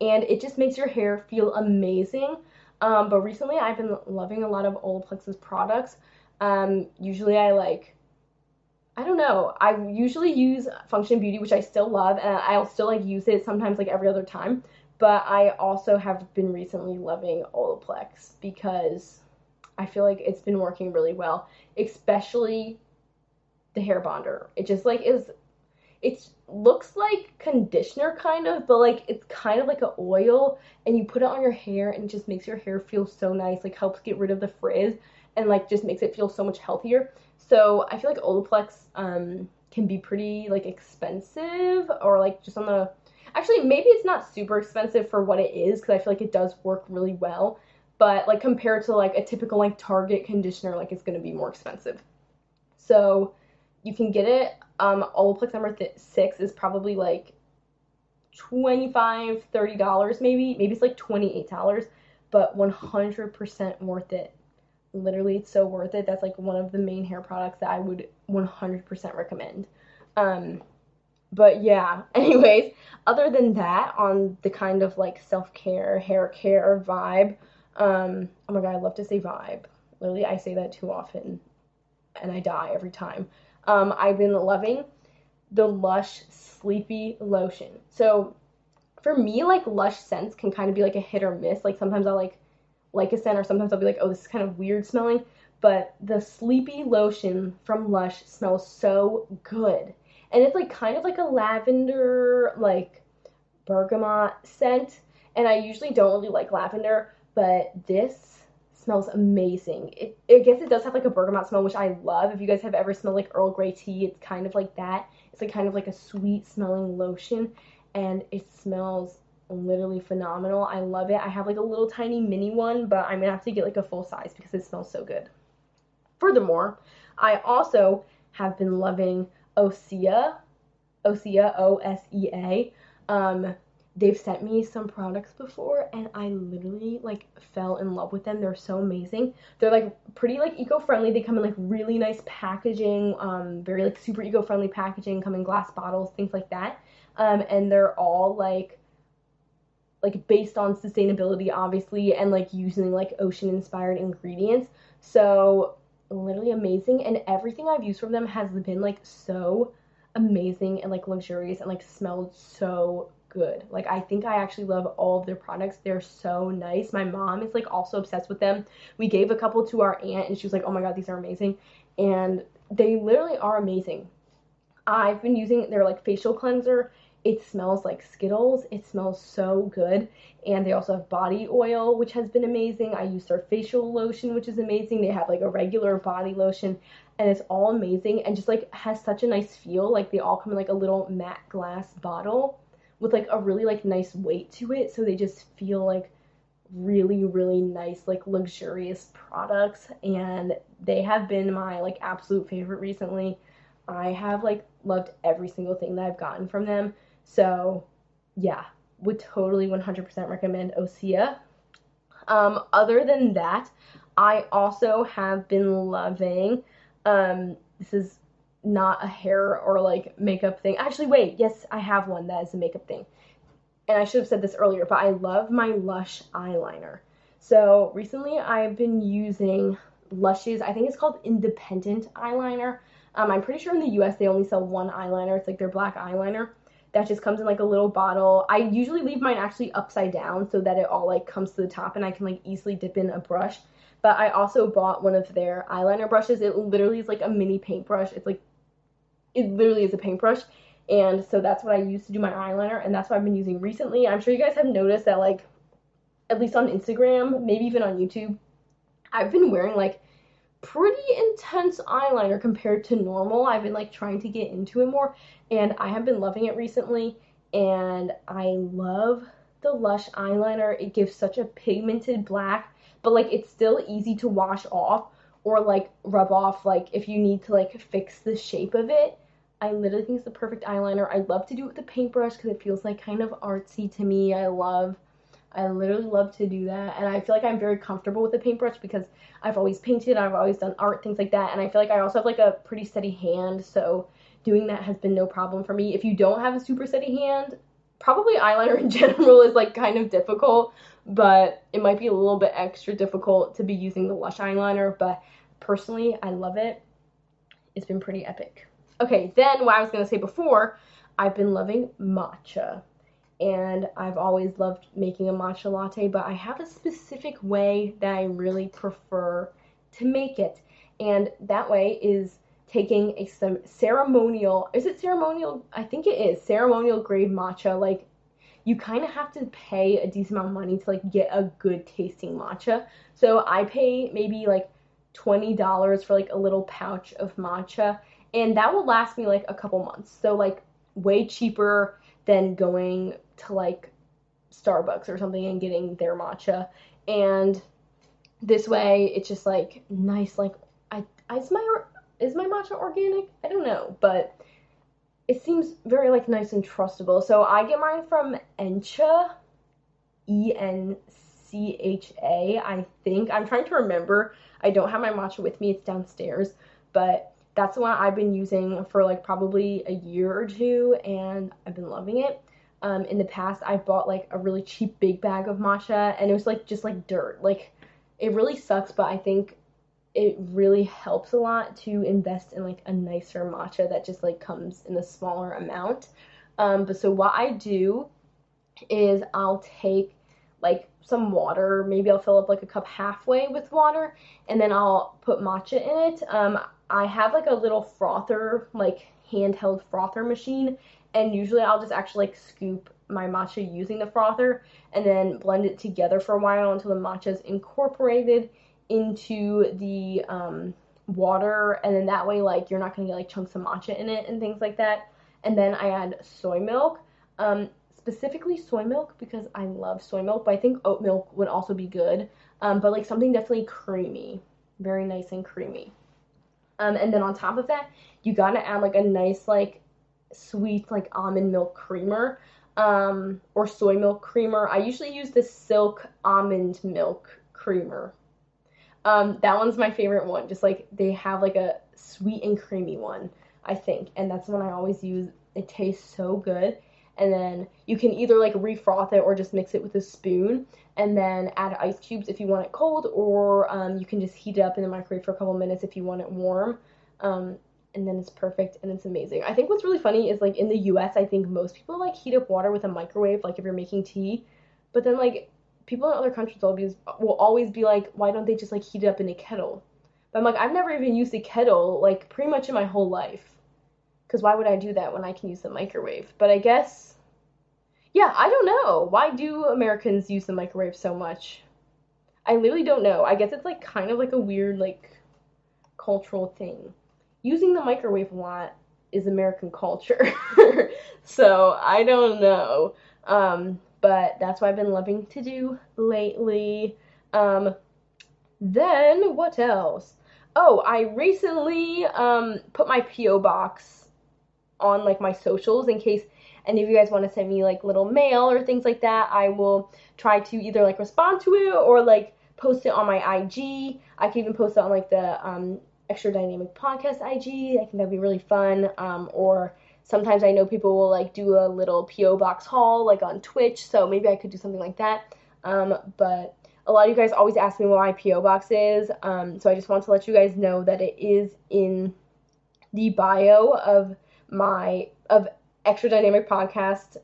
And it just makes your hair feel amazing. Um, but recently I've been loving a lot of Olaplex's products. Um, usually I like, I don't know, I usually use Function Beauty, which I still love, and I'll still like use it sometimes like every other time. But I also have been recently loving Olaplex because I feel like it's been working really well, especially the hair bonder. It just like is it looks like conditioner kind of, but like it's kind of like an oil and you put it on your hair and it just makes your hair feel so nice, like helps get rid of the frizz and like just makes it feel so much healthier. So I feel like Olaplex um, can be pretty like expensive or like just on the actually maybe it's not super expensive for what it is because I feel like it does work really well. But like compared to like a typical like Target conditioner, like it's gonna be more expensive. So you can get it. Um, Olaplex number th- six is probably like 25 $30 maybe. Maybe it's like $28, but 100% worth it. Literally, it's so worth it. That's like one of the main hair products that I would 100% recommend. Um, but yeah, anyways, other than that, on the kind of like self care, hair care vibe, um, oh my god, I love to say vibe. Literally, I say that too often and I die every time. Um, I've been loving the Lush Sleepy Lotion. So for me, like Lush scents can kind of be like a hit or miss. Like sometimes I like like a scent, or sometimes I'll be like, oh, this is kind of weird smelling. But the Sleepy Lotion from Lush smells so good, and it's like kind of like a lavender, like bergamot scent. And I usually don't really like lavender, but this smells amazing. It, I guess it does have like a bergamot smell, which I love. If you guys have ever smelled like Earl Grey tea, it's kind of like that. It's like kind of like a sweet smelling lotion, and it smells literally phenomenal. I love it. I have like a little tiny mini one, but I'm gonna have to get like a full size because it smells so good. Furthermore, I also have been loving Osea, Osea, O S E A. Um, they've sent me some products before and I literally like fell in love with them. They're so amazing. They're like pretty like eco-friendly. They come in like really nice packaging, um, very like super eco-friendly packaging, come in glass bottles, things like that. Um, and they're all like like based on sustainability obviously and like using like ocean inspired ingredients. So literally amazing and everything I've used from them has been like so amazing and like luxurious and like smelled so good. Like I think I actually love all of their products. They're so nice. My mom is like also obsessed with them. We gave a couple to our aunt and she was like, "Oh my god, these are amazing." And they literally are amazing. I've been using their like facial cleanser. It smells like Skittles. It smells so good. And they also have body oil, which has been amazing. I use their facial lotion, which is amazing. They have like a regular body lotion and it's all amazing and just like has such a nice feel. Like they all come in like a little matte glass bottle with like a really like nice weight to it. So they just feel like really really nice like luxurious products and they have been my like absolute favorite recently. I have like loved every single thing that I've gotten from them. So, yeah, would totally 100% recommend Osea. Um, other than that, I also have been loving. Um, this is not a hair or like makeup thing. Actually, wait, yes, I have one that is a makeup thing. And I should have said this earlier, but I love my Lush eyeliner. So recently I've been using Lush's, I think it's called Independent Eyeliner. Um, I'm pretty sure in the US they only sell one eyeliner. It's like their black eyeliner that just comes in like a little bottle. I usually leave mine actually upside down so that it all like comes to the top and I can like easily dip in a brush. But I also bought one of their eyeliner brushes. It literally is like a mini paintbrush. It's like it literally is a paintbrush. And so that's what I use to do my eyeliner and that's what I've been using recently. I'm sure you guys have noticed that like at least on Instagram, maybe even on YouTube, I've been wearing like pretty intense eyeliner compared to normal. I've been like trying to get into it more and I have been loving it recently and I love the Lush eyeliner. It gives such a pigmented black, but like it's still easy to wash off or like rub off like if you need to like fix the shape of it. I literally think it's the perfect eyeliner. I love to do it with a paintbrush because it feels like kind of artsy to me. I love I literally love to do that. And I feel like I'm very comfortable with a paintbrush because I've always painted, I've always done art, things like that. And I feel like I also have like a pretty steady hand. So doing that has been no problem for me. If you don't have a super steady hand, probably eyeliner in general is like kind of difficult, but it might be a little bit extra difficult to be using the Lush eyeliner. But personally, I love it. It's been pretty epic. Okay, then what I was going to say before, I've been loving matcha and I've always loved making a matcha latte, but I have a specific way that I really prefer to make it. And that way is taking a ceremonial, is it ceremonial? I think it is, ceremonial grade matcha. Like, you kind of have to pay a decent amount of money to like get a good tasting matcha. So I pay maybe like $20 for like a little pouch of matcha and that will last me like a couple months. So like way cheaper than going to like Starbucks or something and getting their matcha. And this way, it's just like nice. Like, I is my is my matcha organic? I don't know, but it seems very like nice and trustable. So I get mine from Encha, E N C H A. I think I'm trying to remember. I don't have my matcha with me. It's downstairs, but that's the one I've been using for like probably a year or two, and I've been loving it. Um, in the past, I bought like a really cheap big bag of matcha, and it was like just like dirt. Like it really sucks, but I think it really helps a lot to invest in like a nicer matcha that just like comes in a smaller amount. Um, but so what I do is I'll take like some water. Maybe I'll fill up like a cup halfway with water, and then I'll put matcha in it. Um, I have like a little frother, like handheld frother machine, and usually I'll just actually like scoop my matcha using the frother and then blend it together for a while until the matcha is incorporated into the um, water. And then that way like you're not gonna get like chunks of matcha in it and things like that. And then I add soy milk um, specifically soy milk because I love soy milk but I think oat milk would also be good. Um, but like something definitely creamy very nice and creamy. Um, and then on top of that you gotta add like a nice like sweet like almond milk creamer um, or soy milk creamer. I usually use the Silk almond milk creamer. Um, that one's my favorite one. Just like they have like a sweet and creamy one, I think, and that's the one I always use. It tastes so good. And then you can either like refroth it or just mix it with a spoon and then add ice cubes if you want it cold, or um, you can just heat it up in the microwave for a couple minutes if you want it warm. Um, and then it's perfect and it's amazing. I think what's really funny is like in the US, I think most people like heat up water with a microwave, like if you're making tea. But then like people in other countries will always will always be like, why don't they just like heat it up in a kettle? But I'm like, I've never even used a kettle like pretty much in my whole life. Cause why would I do that when I can use the microwave? But I guess, yeah, I don't know. Why do Americans use the microwave so much? I literally don't know. I guess it's like kind of like a weird like cultural thing. Using the microwave a lot is American culture. so I don't know. Um, but that's what I've been loving to do lately. Um, then what else? Oh, I recently um, put my PO box on like my socials in case any of you guys want to send me like little mail or things like that. I will try to either like respond to it or like post it on my IG. I can even post it on like the um, Extra Dynamic Podcast IG. I think that'd be really fun. Um, or sometimes I know people will like do a little PO box haul like on Twitch, so maybe I could do something like that. Um, but a lot of you guys always ask me what my PO box is, um, so I just want to let you guys know that it is in the bio of my of Extra Dynamic Podcast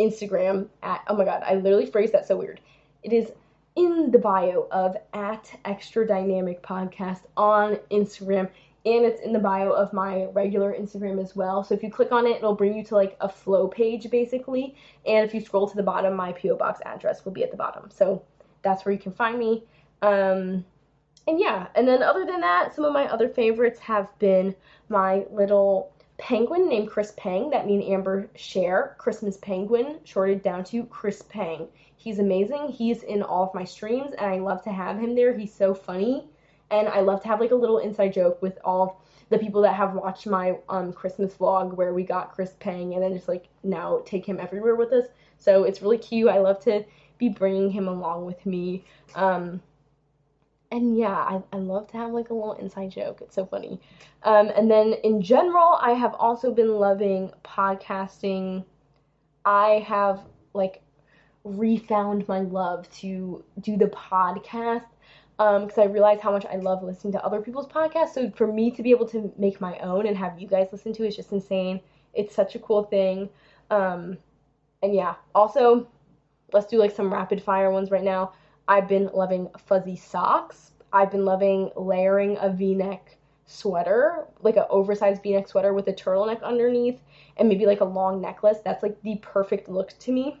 Instagram at oh my god, I literally phrased that so weird. It is in the bio of at Extra Dynamic Podcast on Instagram and it's in the bio of my regular Instagram as well. So if you click on it, it'll bring you to like a flow page basically. And if you scroll to the bottom, my PO box address will be at the bottom. So that's where you can find me. Um, and yeah, and then other than that, some of my other favorites have been my little penguin named Chris Pang that me and Amber share. Christmas penguin, shorted down to Chris Pang. He's amazing. He's in all of my streams, and I love to have him there. He's so funny and I love to have like a little inside joke with all the people that have watched my um, Christmas vlog where we got Chris Pang and then just like now take him everywhere with us. So it's really cute. I love to be bringing him along with me. Um, and yeah, I, I love to have like a little inside joke. It's so funny. Um, and then in general, I have also been loving podcasting. I have like refound my love to do the podcast because um, I realize how much I love listening to other people's podcasts. So for me to be able to make my own and have you guys listen to it is just insane. It's such a cool thing. Um, and yeah, also, let's do like some rapid fire ones right now. I've been loving fuzzy socks. I've been loving layering a v-neck sweater, like an oversized v-neck sweater with a turtleneck underneath and maybe like a long necklace. That's like the perfect look to me.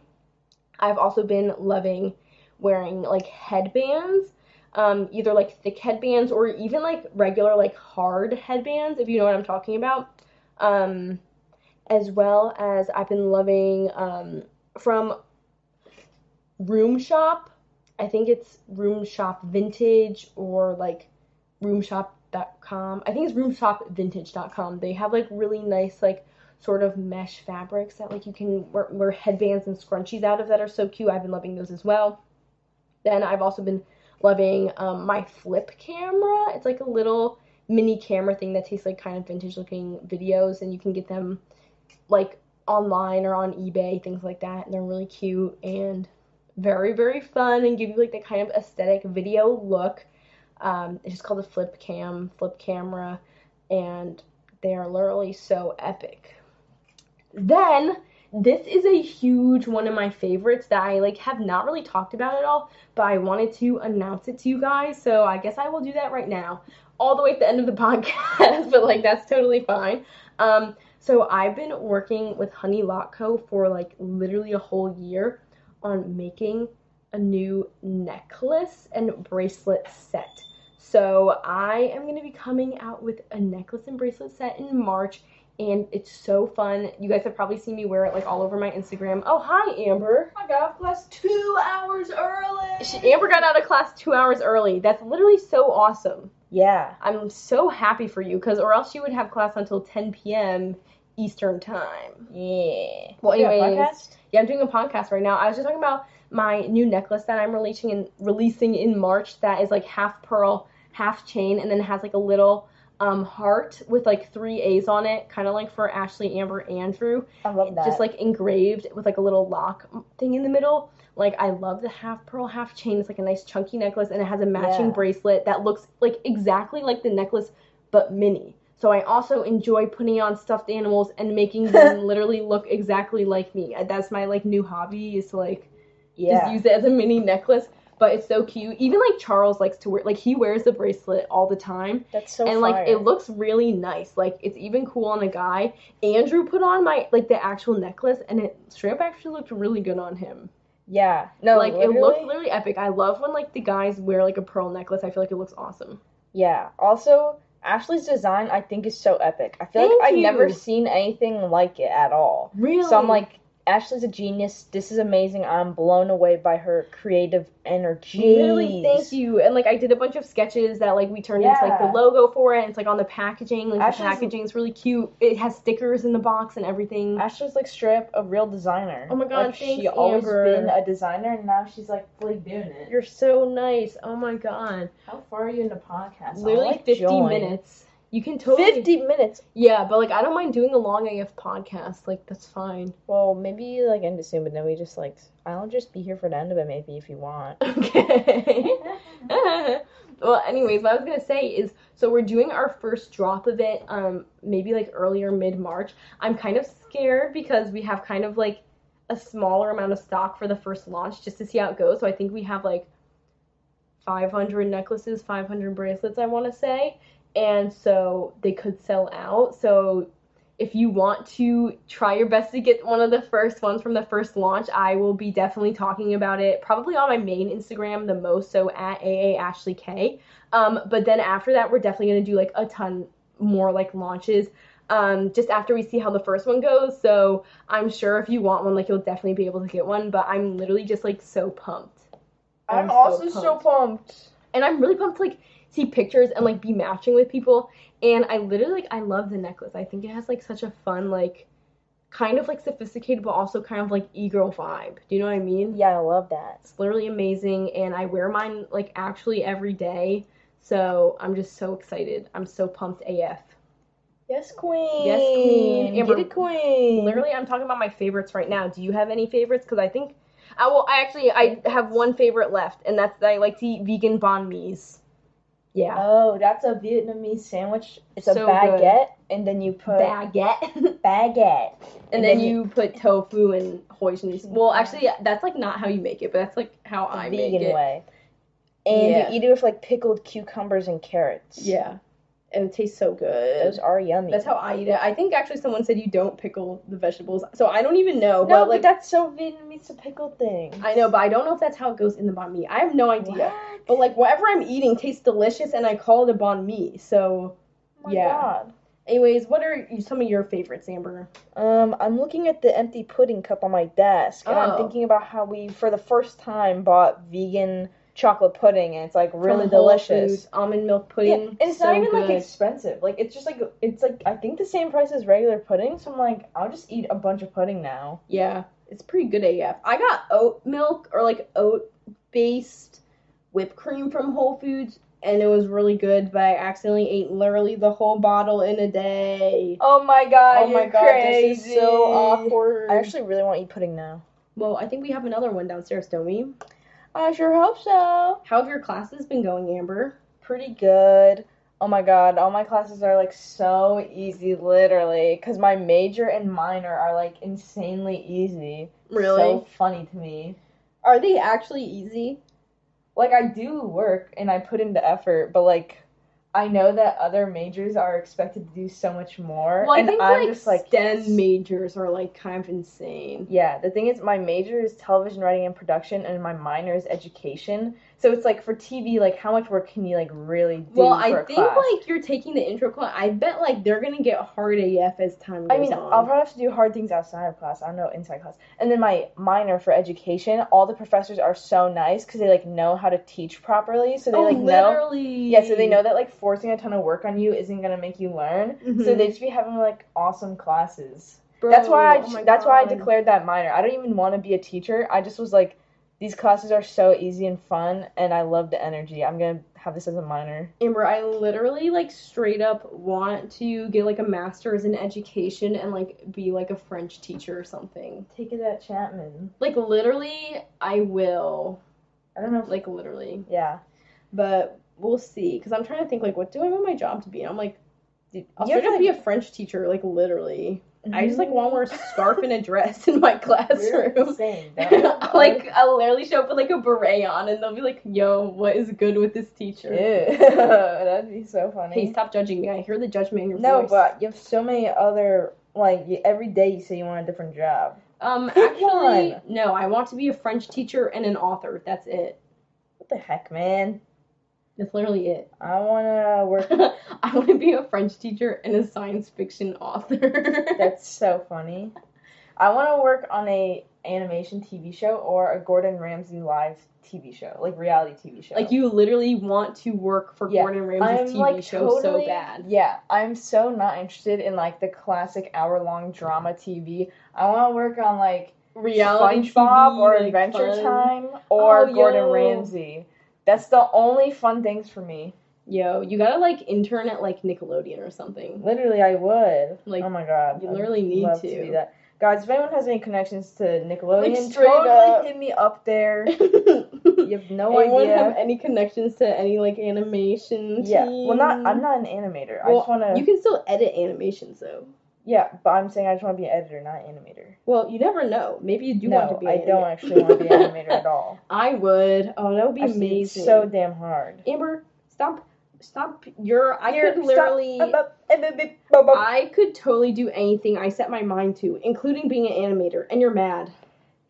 I've also been loving wearing like headbands um, either like thick headbands or even like regular like hard headbands if you know what I'm talking about. Um, as well as I've been loving um, from Room Shop. I think it's Room Shop Vintage or like roomshop.com. I think it's roomshopvintage.com. They have like really nice like sort of mesh fabrics that like you can wear, wear headbands and scrunchies out of that are so cute. I've been loving those as well. Then I've also been loving um, my flip camera. It's like a little mini camera thing that takes like kind of vintage looking videos and you can get them like online or on eBay, things like that. And they're really cute and very, very fun and give you like the kind of aesthetic video look. Um, it's just called a flip cam, flip camera, and they are literally so epic. Then this is a huge one of my favorites that I like have not really talked about at all, but I wanted to announce it to you guys. So I guess I will do that right now, all the way at the end of the podcast. but like that's totally fine. Um, so I've been working with Honey Lock Co for like literally a whole year on making a new necklace and bracelet set. So I am going to be coming out with a necklace and bracelet set in March and it's so fun. You guys have probably seen me wear it like all over my Instagram. Oh, hi, Amber. I got out of class two hours early. She, Amber got out of class two hours early. That's literally so awesome. Yeah. I'm so happy for you because, or else you would have class until 10 p.m. Eastern time. Yeah. Well, anyways, yeah, I'm doing a podcast right now. I was just talking about my new necklace that I'm releasing in releasing in March. That is like half pearl, half chain, and then it has like a little um, heart with like three A's on it, kind of like for Ashley, Amber, Andrew. I love that. Just like engraved with like a little lock thing in the middle. Like I love the half pearl, half chain. It's like a nice chunky necklace, and it has a matching Yeah. bracelet that looks like exactly like the necklace but mini. So I also enjoy putting on stuffed animals and making them literally look exactly like me. Uh, That's my like new hobby is to like Yeah. just use it as a mini necklace. But it's so cute. Even like Charles likes to wear like he wears the bracelet all the time. That's so and like fire. it looks really nice. Like it's even cool on a guy. Andrew put on my like the actual necklace and it straight up actually looked really good on him. Yeah. No, like literally, it looked literally epic. I love when like the guys wear like a pearl necklace. I feel like it looks awesome. Yeah. Also, Ashley's design I think is so epic. I feel Thank like I've you. never seen anything like it at all. Really? So I'm like, Ashley's a genius. This is amazing. I'm blown away by her creative energy. Really, thank you. And like I did a bunch of sketches that like we turned into like the logo for it. And it's like on the packaging. Like Ashley's- the packaging is really cute. It has stickers in the box and everything. Ashley's like straight up a real designer. Oh my God, like, she always Amber. been a designer, and now she's like fully doing it. You're so nice. Oh my god. How far are you in the podcast? Literally like, 50 join. minutes. You can totally. Fifty minutes. Yeah, but like I don't mind doing a long AF podcast. Like that's fine. Well, maybe like end it soon, but then we just like I'll just be here for the end of it, maybe if you want. Okay. well, anyways, what I was gonna say is, so we're doing our first drop of it, um, maybe like earlier mid March. I'm kind of scared because we have kind of like a smaller amount of stock for the first launch, just to see how it goes. So I think we have like 500 necklaces, 500 bracelets, I want to say, and so they could sell out. So if you want to try your best to get one of the first ones from the first launch, I will be definitely talking about it probably on my main Instagram the most, so at AA Ashley K. Um, but then after that, we're definitely gonna do like a ton more like launches. Um, just after we see how the first one goes. So I'm sure if you want one, like you'll definitely be able to get one. But I'm literally just like so pumped. I'm, so also so pumped. pumped. and I'm really pumped to like see pictures and like be matching with people. And I literally like I love the necklace. I think it has like such a fun like kind of like sophisticated but also kind of like e-girl vibe. Do you know what I mean? Yeah, I love that. It's literally amazing and I wear mine like actually every day. So I'm just so excited. I'm so pumped AF. Yes, queen. Yes, queen. Amber, Get it, queen. Literally I'm talking about my favorites right now. Do you have any favorites? Because I think I will I actually I have one favorite left and that's that I like to eat vegan banh mi's. Yeah. Oh, that's a Vietnamese sandwich. It's a So good. baguette, and then you put baguette. baguette. and then you put tofu and hoisin. Well, actually, that's like not how you make it, but that's like how I make it. Vegan way. And Yeah. you eat it with like pickled cucumbers and carrots. Yeah, and it tastes so good. Those are yummy. that's how I eat it. I think actually someone said you don't pickle the vegetables, so I don't even know. no, but but like that's so Vietnamese a pickle thing. I know, but I don't know if that's how it goes in the banh mi. I have no idea. What? But like whatever I'm eating tastes delicious, and I call it a banh mi. So, Oh my yeah. God. anyways, what are you- some of your favorites, Amber? Um, I'm looking at the empty pudding cup on my desk, and Oh. I'm thinking about how we, for the first time, bought vegan chocolate pudding, and it's like really delicious. Foods, almond milk Yeah, pudding. and it's so not even like expensive. Like it's just like it's like I think the same price as regular pudding. So I'm like, I'll just eat a bunch of pudding now. Yeah, it's pretty good AF. I got oat milk or like oat based whipped cream from Whole Foods and it was really good, but I accidentally ate literally the whole bottle in a day. Oh my god! oh my god, this is so awkward. I actually really want to eat pudding now. well, I think we have another one downstairs, don't we? I sure hope so. How have your classes been going, Amber? Pretty good. Oh my god, all my classes are like so easy, literally. Because my major and minor are like insanely easy. Really? So funny to me. Are they actually easy? Like, I do work and I put into effort, but like, I know that other majors are expected to do so much more. Well, I and think I'm like just like, STEM majors are like kind of insane. Yeah, the thing is, my major is television writing and production, and my minor is education. So it's like for TV, like how much work can you like really do? Well, I think class? like you're taking the intro class. I bet like they're gonna get hard AF as time goes I mean, on. I'll probably have to do hard things outside of class. I don't know inside class. And then my minor for education, all the professors are so nice because they like know how to teach properly. So they oh, like know. literally. Yeah, so they know that like forcing a ton of work on you isn't gonna make you learn. So Mhm. they just be having like awesome classes. Bro, that's why I oh that's why I declared that minor. I don't even want to be a teacher. I just was like, these classes are so easy and fun, and I love the energy. I'm gonna have this as a minor. Amber, I literally like straight up want to get like a master's in education and like be like a French teacher or something. Take it at Chapman. Like literally, I will. I don't know. If, Like literally, yeah. but we'll see. Cause I'm trying to think like, what do I want my job to be? And I'm like, I'll straight up to, be a French teacher, like literally. I just like want to wear a scarf and a dress in my classroom. like I'll literally show up with like a beret on, and they'll be like, "Yo, what is good with this teacher?" Ew, that'd be so funny. Hey, stop judging me. I hear the judgment in your no, voice. but you have so many other like every day you say you want a different job. um, Pick actually, one. no. I want to be a French teacher and an author. That's it. What the heck, man? That's literally it. I wanna work. I want to be a French teacher and a science fiction author. That's so funny. I want to work on a animation TV show or a Gordon Ramsay live TV show, like reality TV show. like you literally want to work for Yeah, Gordon Ramsay's I'm TV like show totally, so bad. Yeah, I'm so not interested in like the classic hour long drama TV. I want to work on like Reality SpongeBob TV, or like, Adventure fun. Time or Oh, Gordon yo. Ramsay. That's the only fun things for me. Yo, you gotta like intern at like Nickelodeon or something. Literally, I would. Like, oh my god, you literally need love to. do that. Guys, if anyone has any connections to Nickelodeon, Like, straight totally up. hit me up there. You have no Anyone idea. have any connections to any like animation? yeah, well, not. I'm not an animator. I just want to. You can still edit animations though. Yeah, but I'm saying I just want to be an editor, not an animator. Well, you never know. Maybe you do no, want to be. I an don't animator. actually want to be an animator at all. I would. Oh, that would be I amazing. It's so damn hard. Amber, stop, stop. You're. I could literally. I could totally do anything I set my mind to, including being an animator. And you're mad.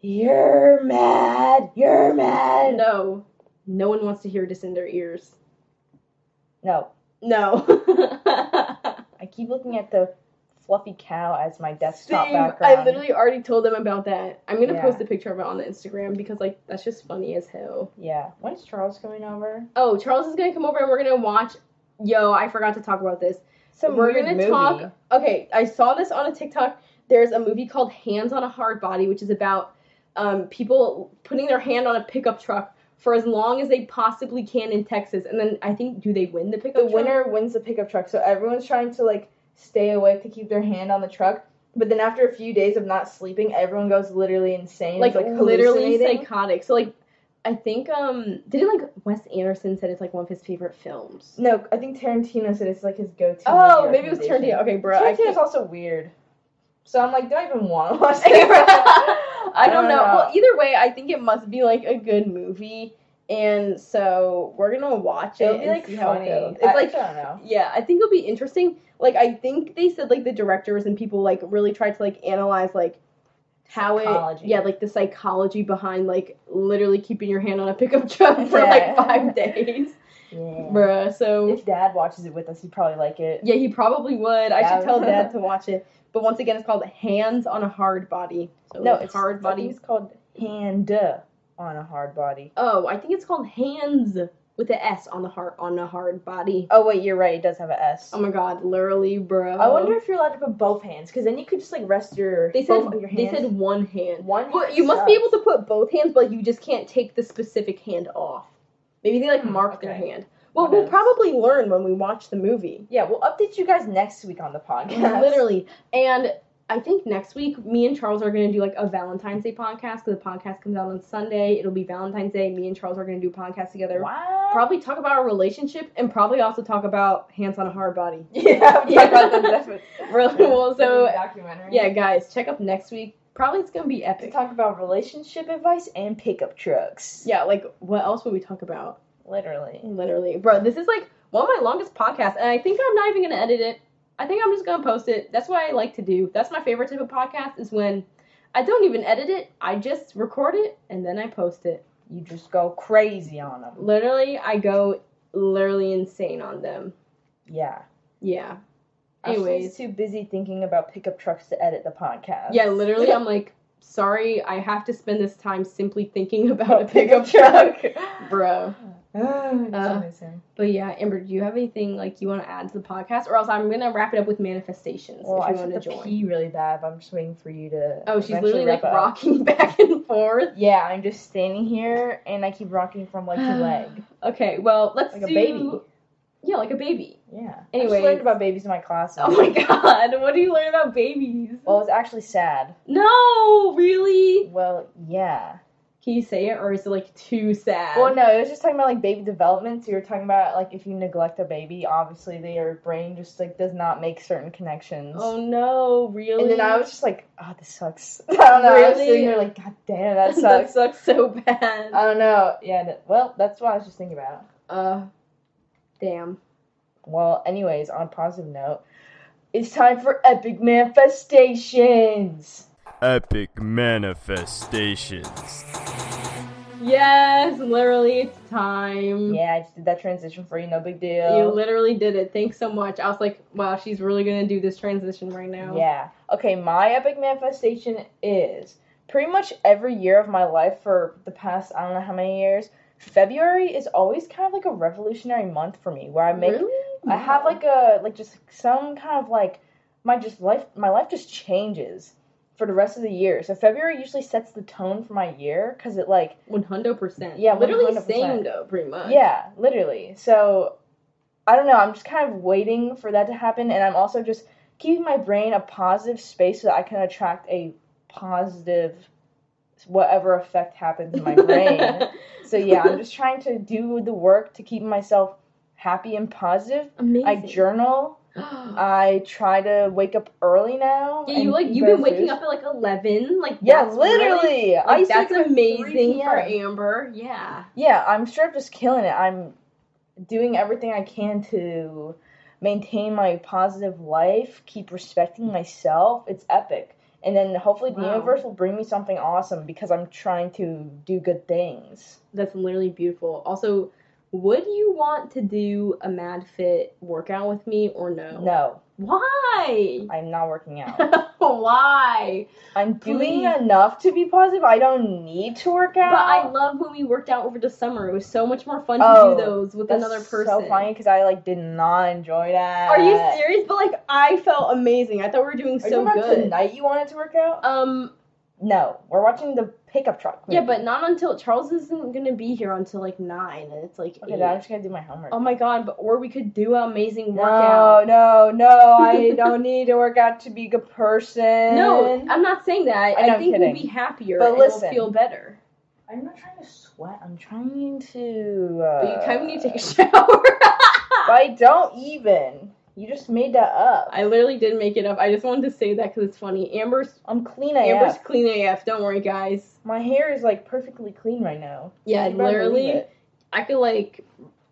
You're mad. You're mad. No, no one wants to hear this in their ears. No, No. I keep looking at the fluffy cow as my desktop Same. background. I literally already told them about that. I'm gonna Yeah. post a picture of it on the Instagram because like that's just funny as hell. Yeah. When's Charles coming over? Oh, Charles is gonna come over and we're gonna watch. Yo, I forgot to talk about this. So we're gonna movie. talk. Okay, I saw this on a TikTok. There's a movie called Hands on a Hard Body, which is about um, people putting their hand on a pickup truck for as long as they possibly can in Texas, and then I think do they win the pickup? The truck? winner wins the pickup truck, so everyone's trying to like stay awake to keep their hand on the truck. But then after a few days of not sleeping, everyone goes literally insane. like, It's, literally psychotic. So like, I think um didn't like Wes Anderson said it's like one of his favorite films. No, I think Tarantino said it's like his go-to. Oh, movie maybe it was. Tarantino. Okay, bro. I Tarantino's can't. also weird. So I'm like, do I even want to watch it? I don't know. know. Well, either way, I think it must be like a good movie, and so we're gonna watch it It'll be and like see how it funny. goes. I- like I don't know. yeah, I think it'll be interesting. Like I think they said like the directors and people like really tried to like analyze like how Psychology. it yeah like the psychology behind like literally keeping your hand on a pickup truck for Yeah. like five days, Yeah. bruh. So If Dad watches it with us, he'd probably like it. yeah, he probably would. I Yeah. should tell Dad to watch it. But once again, it's called Hands on a Hard Body. So No, it's hard body. It's called hand on a hard body. Oh, I think it's called Hands with the S on the heart on a hard body. Oh wait, you're right. It does have an S. Oh my god, literally, bro. I wonder if you're allowed to put both hands, because then you could just like rest your. they said your they said one hand. one. Well, hand you must be able to put both hands, but you just can't take the specific hand off. Maybe they like Hmm, mark their hand. Well, What we'll else? probably learn when we watch the movie. Yeah, we'll update you guys next week on the podcast. Literally. And I think next week, me and Charles are going to do like a Valentine's Day podcast because the podcast comes out on Sunday. It'll be Valentine's Day. Me and Charles are going to do a podcast together. Wow. Probably talk about our relationship and probably also talk about hands on a hard body. Yeah, Yeah. About Really well, so documentary. yeah, guys, check up next week. Probably it's going to be To epic. talk about relationship advice and pickup trucks. Yeah, like what else would we talk about? Literally. Literally, bro, this is like one of my longest podcasts, and I think I'm not even gonna edit it. I think I'm just gonna post it. That's what I like to do. That's my favorite type of podcast is when I don't even edit it. I just record it and then I post it. You just go crazy on them. Literally, I go literally insane on them. Yeah. Yeah. Anyways, too busy thinking about pickup trucks to edit the podcast. yeah, literally, I'm like, sorry, I have to spend this time simply thinking about a pickup truck, bro. uh, But yeah, Amber, do you have anything like you want to add to the podcast, or else I'm gonna wrap it up with manifestations well, if I you want to join. pee really bad, but I'm just waiting for you to. Oh, she's literally like up. rocking back and forth. Yeah, I'm just standing here and I keep rocking from leg to leg, Okay, well, let's like a do- baby. Yeah, like a baby. Yeah. I Anyways. just learned about babies in my class. Oh my god, what do you learn about babies? Well, it's actually sad. no, really? Well, yeah. Can you say it, or is it like too sad? Well, no, it was just talking about like baby development. So you were talking about like if you neglect a baby, obviously their brain just like does not make certain connections. Oh no, really? And then I was just like, oh, this sucks. I don't know. I was Really? sitting there like, god damn, that that sucks. That sucks so bad. I don't know. Yeah. that- well, that's what I was just thinking about. Uh, damn. Well, anyways, on a positive note, it's time for epic manifestations. Epic manifestations. Yes, literally, it's time. Yeah, I just did that transition for you. No big deal. You literally did it. Thanks so much. I was like, wow, she's really gonna do this transition right now. Yeah. Okay, my epic manifestation is pretty much every year of my life for the past I don't know how many years. February is always kind of like a revolutionary month for me where I make Really? I have like a like just some kind of like my just life my life just changes for the rest of the year. So February usually sets the tone for my year cuz it like one hundred percent. Yeah, literally 100%. same though, pretty much. yeah, literally. So I don't know, I'm just kind of waiting for that to happen and I'm also just keeping my brain a positive space so that I can attract a positive whatever effect happens in my brain. so yeah, I'm just trying to do the work to keep myself happy and positive. Amazing. I journal. I try to wake up early now. yeah, you like you've been waking up at like eleven. Like Yeah, really- literally. I like, used that's wake up at 3 amazing for Amber. Yeah. Yeah, I'm sure I'm just killing it. I'm doing everything I can to maintain my positive life, keep respecting myself. It's epic. And then hopefully the Wow. universe will bring me something awesome because I'm trying to do good things. That's literally beautiful. Also, would you want to do a Mad Fit workout with me or no? No, Why? I'm not working out. Why? I'm doing Please. enough to be positive. I don't need to work out. But I love when we worked out over the summer. It was so much more fun to Oh, do those with another person. so funny because I like did not enjoy that. Are you serious? But like, I felt amazing. I thought we were doing Are you so about good. tonight you wanted to work out? Um, No, we're watching the pickup truck. yeah, but not until Charles isn't gonna be here until like nine, and it's like okay, eight. I'm just gonna do my homework. Oh my god! But or we could do an amazing no, workout. no, no! No! I don't need to work out to be a good person. No, I'm not saying that. I, I know, I'm think kidding. we'll be happier But listen. we'll feel better. I'm not trying to sweat. I'm trying to. Uh, But you kind of need to take a shower. But I don't even. You just made that up. I literally didn't make it up. I just wanted to say that because it's funny. Amber's I'm clean AF. Amber's clean AF. Don't worry, guys. My hair is like perfectly clean right now. Yeah, literally. I feel like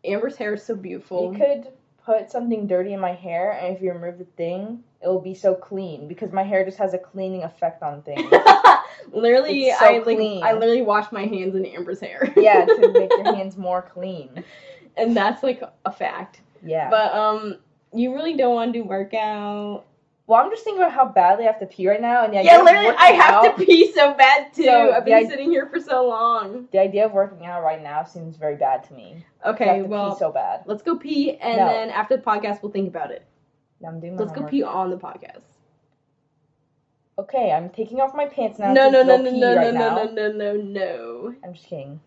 Amber's hair is so beautiful. You could put something dirty in my hair, and if you remove the thing, it will be so clean because my hair just has a cleaning effect on things. literally, so I like. I literally wash my hands in Amber's hair. yeah, to make your hands more clean. and that's like a fact. Yeah. But um, you really don't want to do workout. well, I'm just thinking about how badly I have to pee right now, and idea Yeah, literally, I have out- to pee so bad too. So, I've been i- sitting here for so long. The idea of working out right now seems very bad to me. I have Okay, to well, pee so bad. let's go pee, and No. then after the podcast, we'll think about it. I'm doing my Let's go homework. pee on the podcast. Okay, I'm taking off my pants now. No, to no, no, go no, pee no, right no, now. no, no, no, no. I'm just kidding.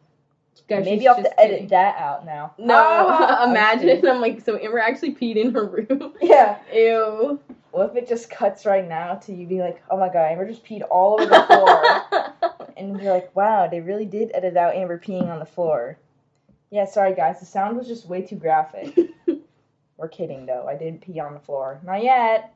Maybe I'll have to edit that out now. No, I'm imagine. I'm like, so Amber actually peed in her room. Yeah. Ew. What if it just cuts right now to you being like, oh my god, Amber just peed all over the floor. and you're like, wow, they really did edit out Amber peeing on the floor. Yeah, sorry guys, the sound was just way too graphic. We're kidding though, I didn't pee on the floor. Not yet.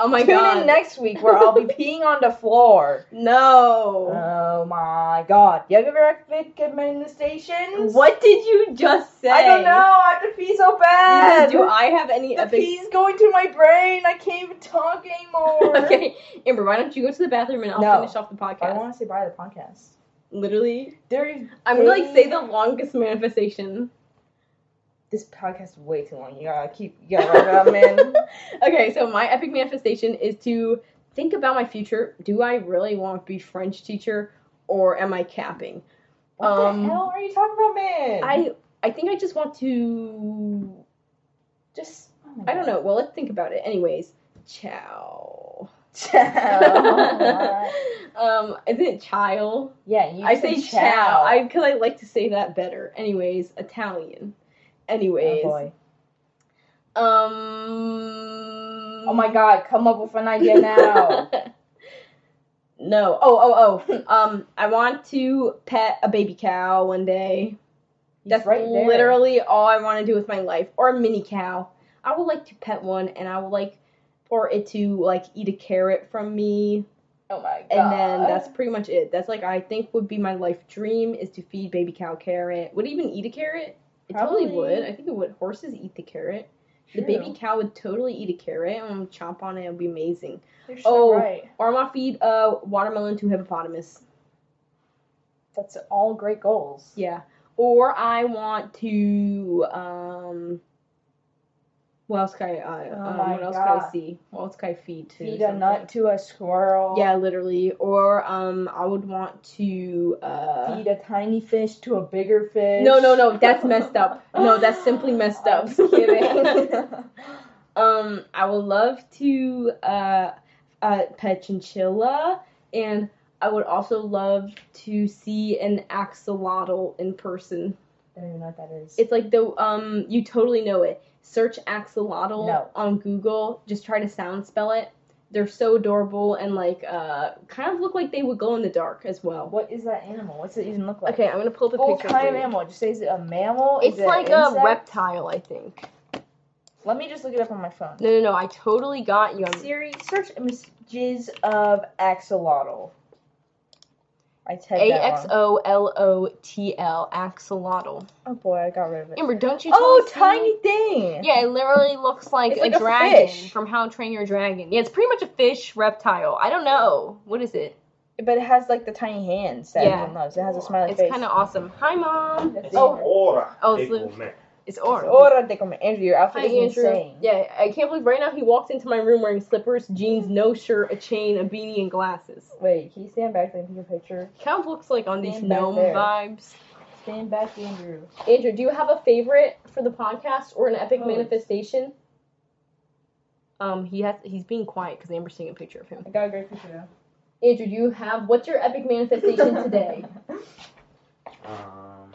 Oh my Tune god. in next week where I'll be peeing on the floor. no. Oh my god. You have ever epic manifestations? what did you just say? I don't know, I have to pee so bad. Do I have any the epic? pee's going to my brain. I can't even talk anymore. okay, Amber, why don't you go to the bathroom and I'll No. finish off the podcast. I want to say bye to the podcast. Literally, There, I'm gonna like say the longest manifestation. This podcast is way too long. You gotta keep. You gotta wrap it up, man. okay, so my epic manifestation is to think about my future. Do I really want to be French teacher or am I capping? What Um, the hell are you talking about, man? I I think I just want to just. oh I don't know. Well, let's think about it. Anyways, ciao. Ciao. um, isn't it child? yeah, you I say ciao. I because I like to say that better. Anyways, Italian. Anyways, Oh boy. um. Oh my god, come up with an idea now. No. Oh, oh, oh. um, I want to pet a baby cow one day. He's That's right there. literally all I want to do with my life. Or a mini cow. I would like to pet one, and I would like for it to like eat a carrot from me, Oh my god. and then that's pretty much it. That's like I think would be my life dream is to feed baby cow carrot. Would it even eat a carrot? It totally would. I think it would. Horses eat the carrot. The baby cow would totally eat a carrot and chomp on it. It would be amazing. You're so Oh. right. Or I want to feed a watermelon to hippopotamus. That's all great goals. Yeah. Or I want to um what else can I uh, Oh um, what else can I see? What else can I feed to? Feed a nut to a squirrel. Yeah, literally. Or um I would want to uh Feed a tiny fish to a bigger fish. No, no, no, that's messed up. No, that's simply messed up. I'm kidding. um I would love to uh uh pet chinchilla and I would also love to see an axolotl in person. I don't even know what that is. It's like the um you totally know it. Search axolotl No. on Google. Just try to sound spell it. They're so adorable and like uh kind of look like they would glow in the dark as well. what is that animal? What's it even look like? Okay, I'm gonna pull up a What picture. kind of animal? Just say is it a mammal? It's is it like a reptile, I think. Let me just look it up on my phone. No, no, no. I totally got you. I'm- Siri, search images of axolotl. I typed A that X wrong. O L O T L axolotl. Oh boy, I got rid of it. Amber, don't you? Oh, tiny thing. Yeah, it literally looks like It's a like a dragon fish. from How to Train Your Dragon. Yeah, it's pretty much a fish reptile. I don't know what is it. But it has like the tiny hands that Yeah. everyone loves. It has a smiley It's face. It's kind of awesome. Hi, mom. That's It's. Oh. ora Oh, de it's li- comer. It's orange. Ora de comer. Andrew, your outfit Hi, is Andrew. insane. Yeah, I can't believe right now he walked into my room wearing slippers, jeans, no shirt, a chain, a beanie, and glasses. Wait, can you stand back so I can take a picture? Kind of looks like on these Stand back gnome there. vibes. Stand back, Andrew. Andrew, do you have a favorite for the podcast or an epic Oh, manifestation? Um, he has. He's being quiet because Amber's taking a picture of him. I got a great picture though. Andrew, do you have what's your epic manifestation today? Um,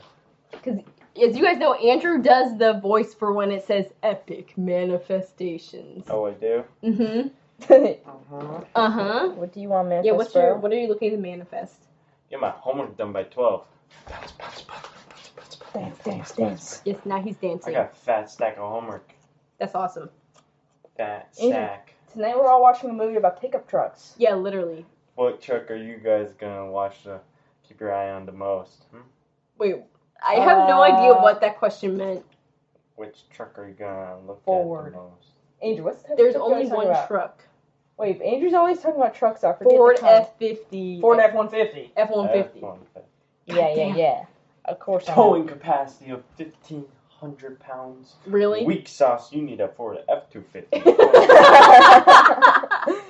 As you guys know, Andrew does the voice for when it says epic manifestations. oh, I do. Mm-hmm. Uh-huh. Uh huh. what do you want, man? Yeah. What's your What are you looking to manifest? Get my homework done by 12. Bounce, bounce, bounce, bounce, bounce, bounce, Dance, dance, dance. Yes. Now he's dancing. I got a fat stack of homework. That's awesome. Fat stack. Tonight we're all watching a movie about pickup trucks. Yeah. Literally. What truck are you guys gonna watch to keep your eye on the most? Hmm? Wait. I have no idea Uh, what that question meant. Which truck are you gonna look Forward. at the most? Andrew, what's the There's only one about? truck. Wait, Andrew's always talking about trucks. I forget Ford. F fifty. Ford F one fifty. F one fifty. Yeah, yeah, yeah. Of course. I know. Towing capacity of 1,500 pounds. Really? Weak sauce, you need a Ford F-250.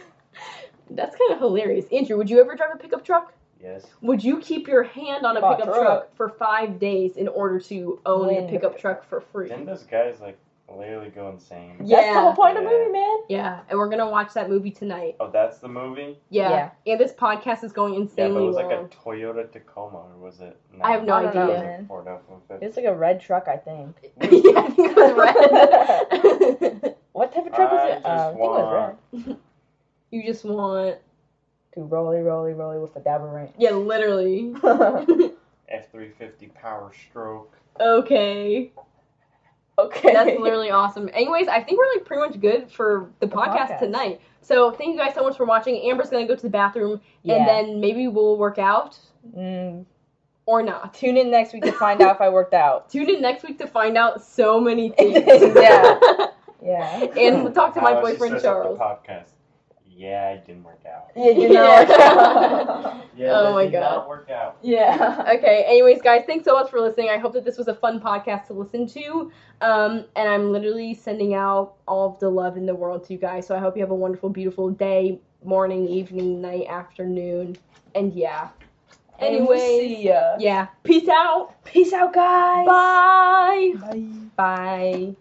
That's kind of hilarious. Andrew, would you ever drive a pickup truck? Yes. Would you keep your hand on a pickup truck. truck for five days in order to own Win the the pickup pickup truck for free? Didn't those guys like literally go insane? Yeah. That's the whole point of the movie, man. Yeah, and we're gonna watch that movie tonight. Oh, that's the movie? Yeah, Yeah, and this podcast is going Yeah, but it was like a. Toyota Tacoma, or was it? I have no I don't know, idea. man. Ford F-150. It's like a red truck, I think. yeah, I think it was red. What type of truck was it? just Uh, I think it was red. you just want, To rolly, rolly, rolly with a dabber ranch. yeah, literally. F-350 Power Stroke. okay, okay. that's literally awesome. Anyways, I think we're like pretty much good for the, The podcast, podcast. tonight. So thank you guys so much for watching. Amber's gonna go to the bathroom, Yeah. and then maybe we'll work out Mm, or not. tune in next week to find out if I worked out. Tune in next week to find out so many things. Yeah. Yeah. And we'll talk to my boyfriend starts off Charles. The podcast. Yeah, it didn't work out. Yeah, you know. Yeah, Oh my did God. not work out. yeah. okay, anyways, guys, thanks so much for listening. I hope that this was a fun podcast to listen to. Um, and I'm literally sending out all of the love in the world to you guys. So I hope you have a wonderful, beautiful day, morning, evening, night, afternoon. And yeah. And we'll Anyways, yeah. Peace out. Peace out, guys. Bye. Bye. Bye.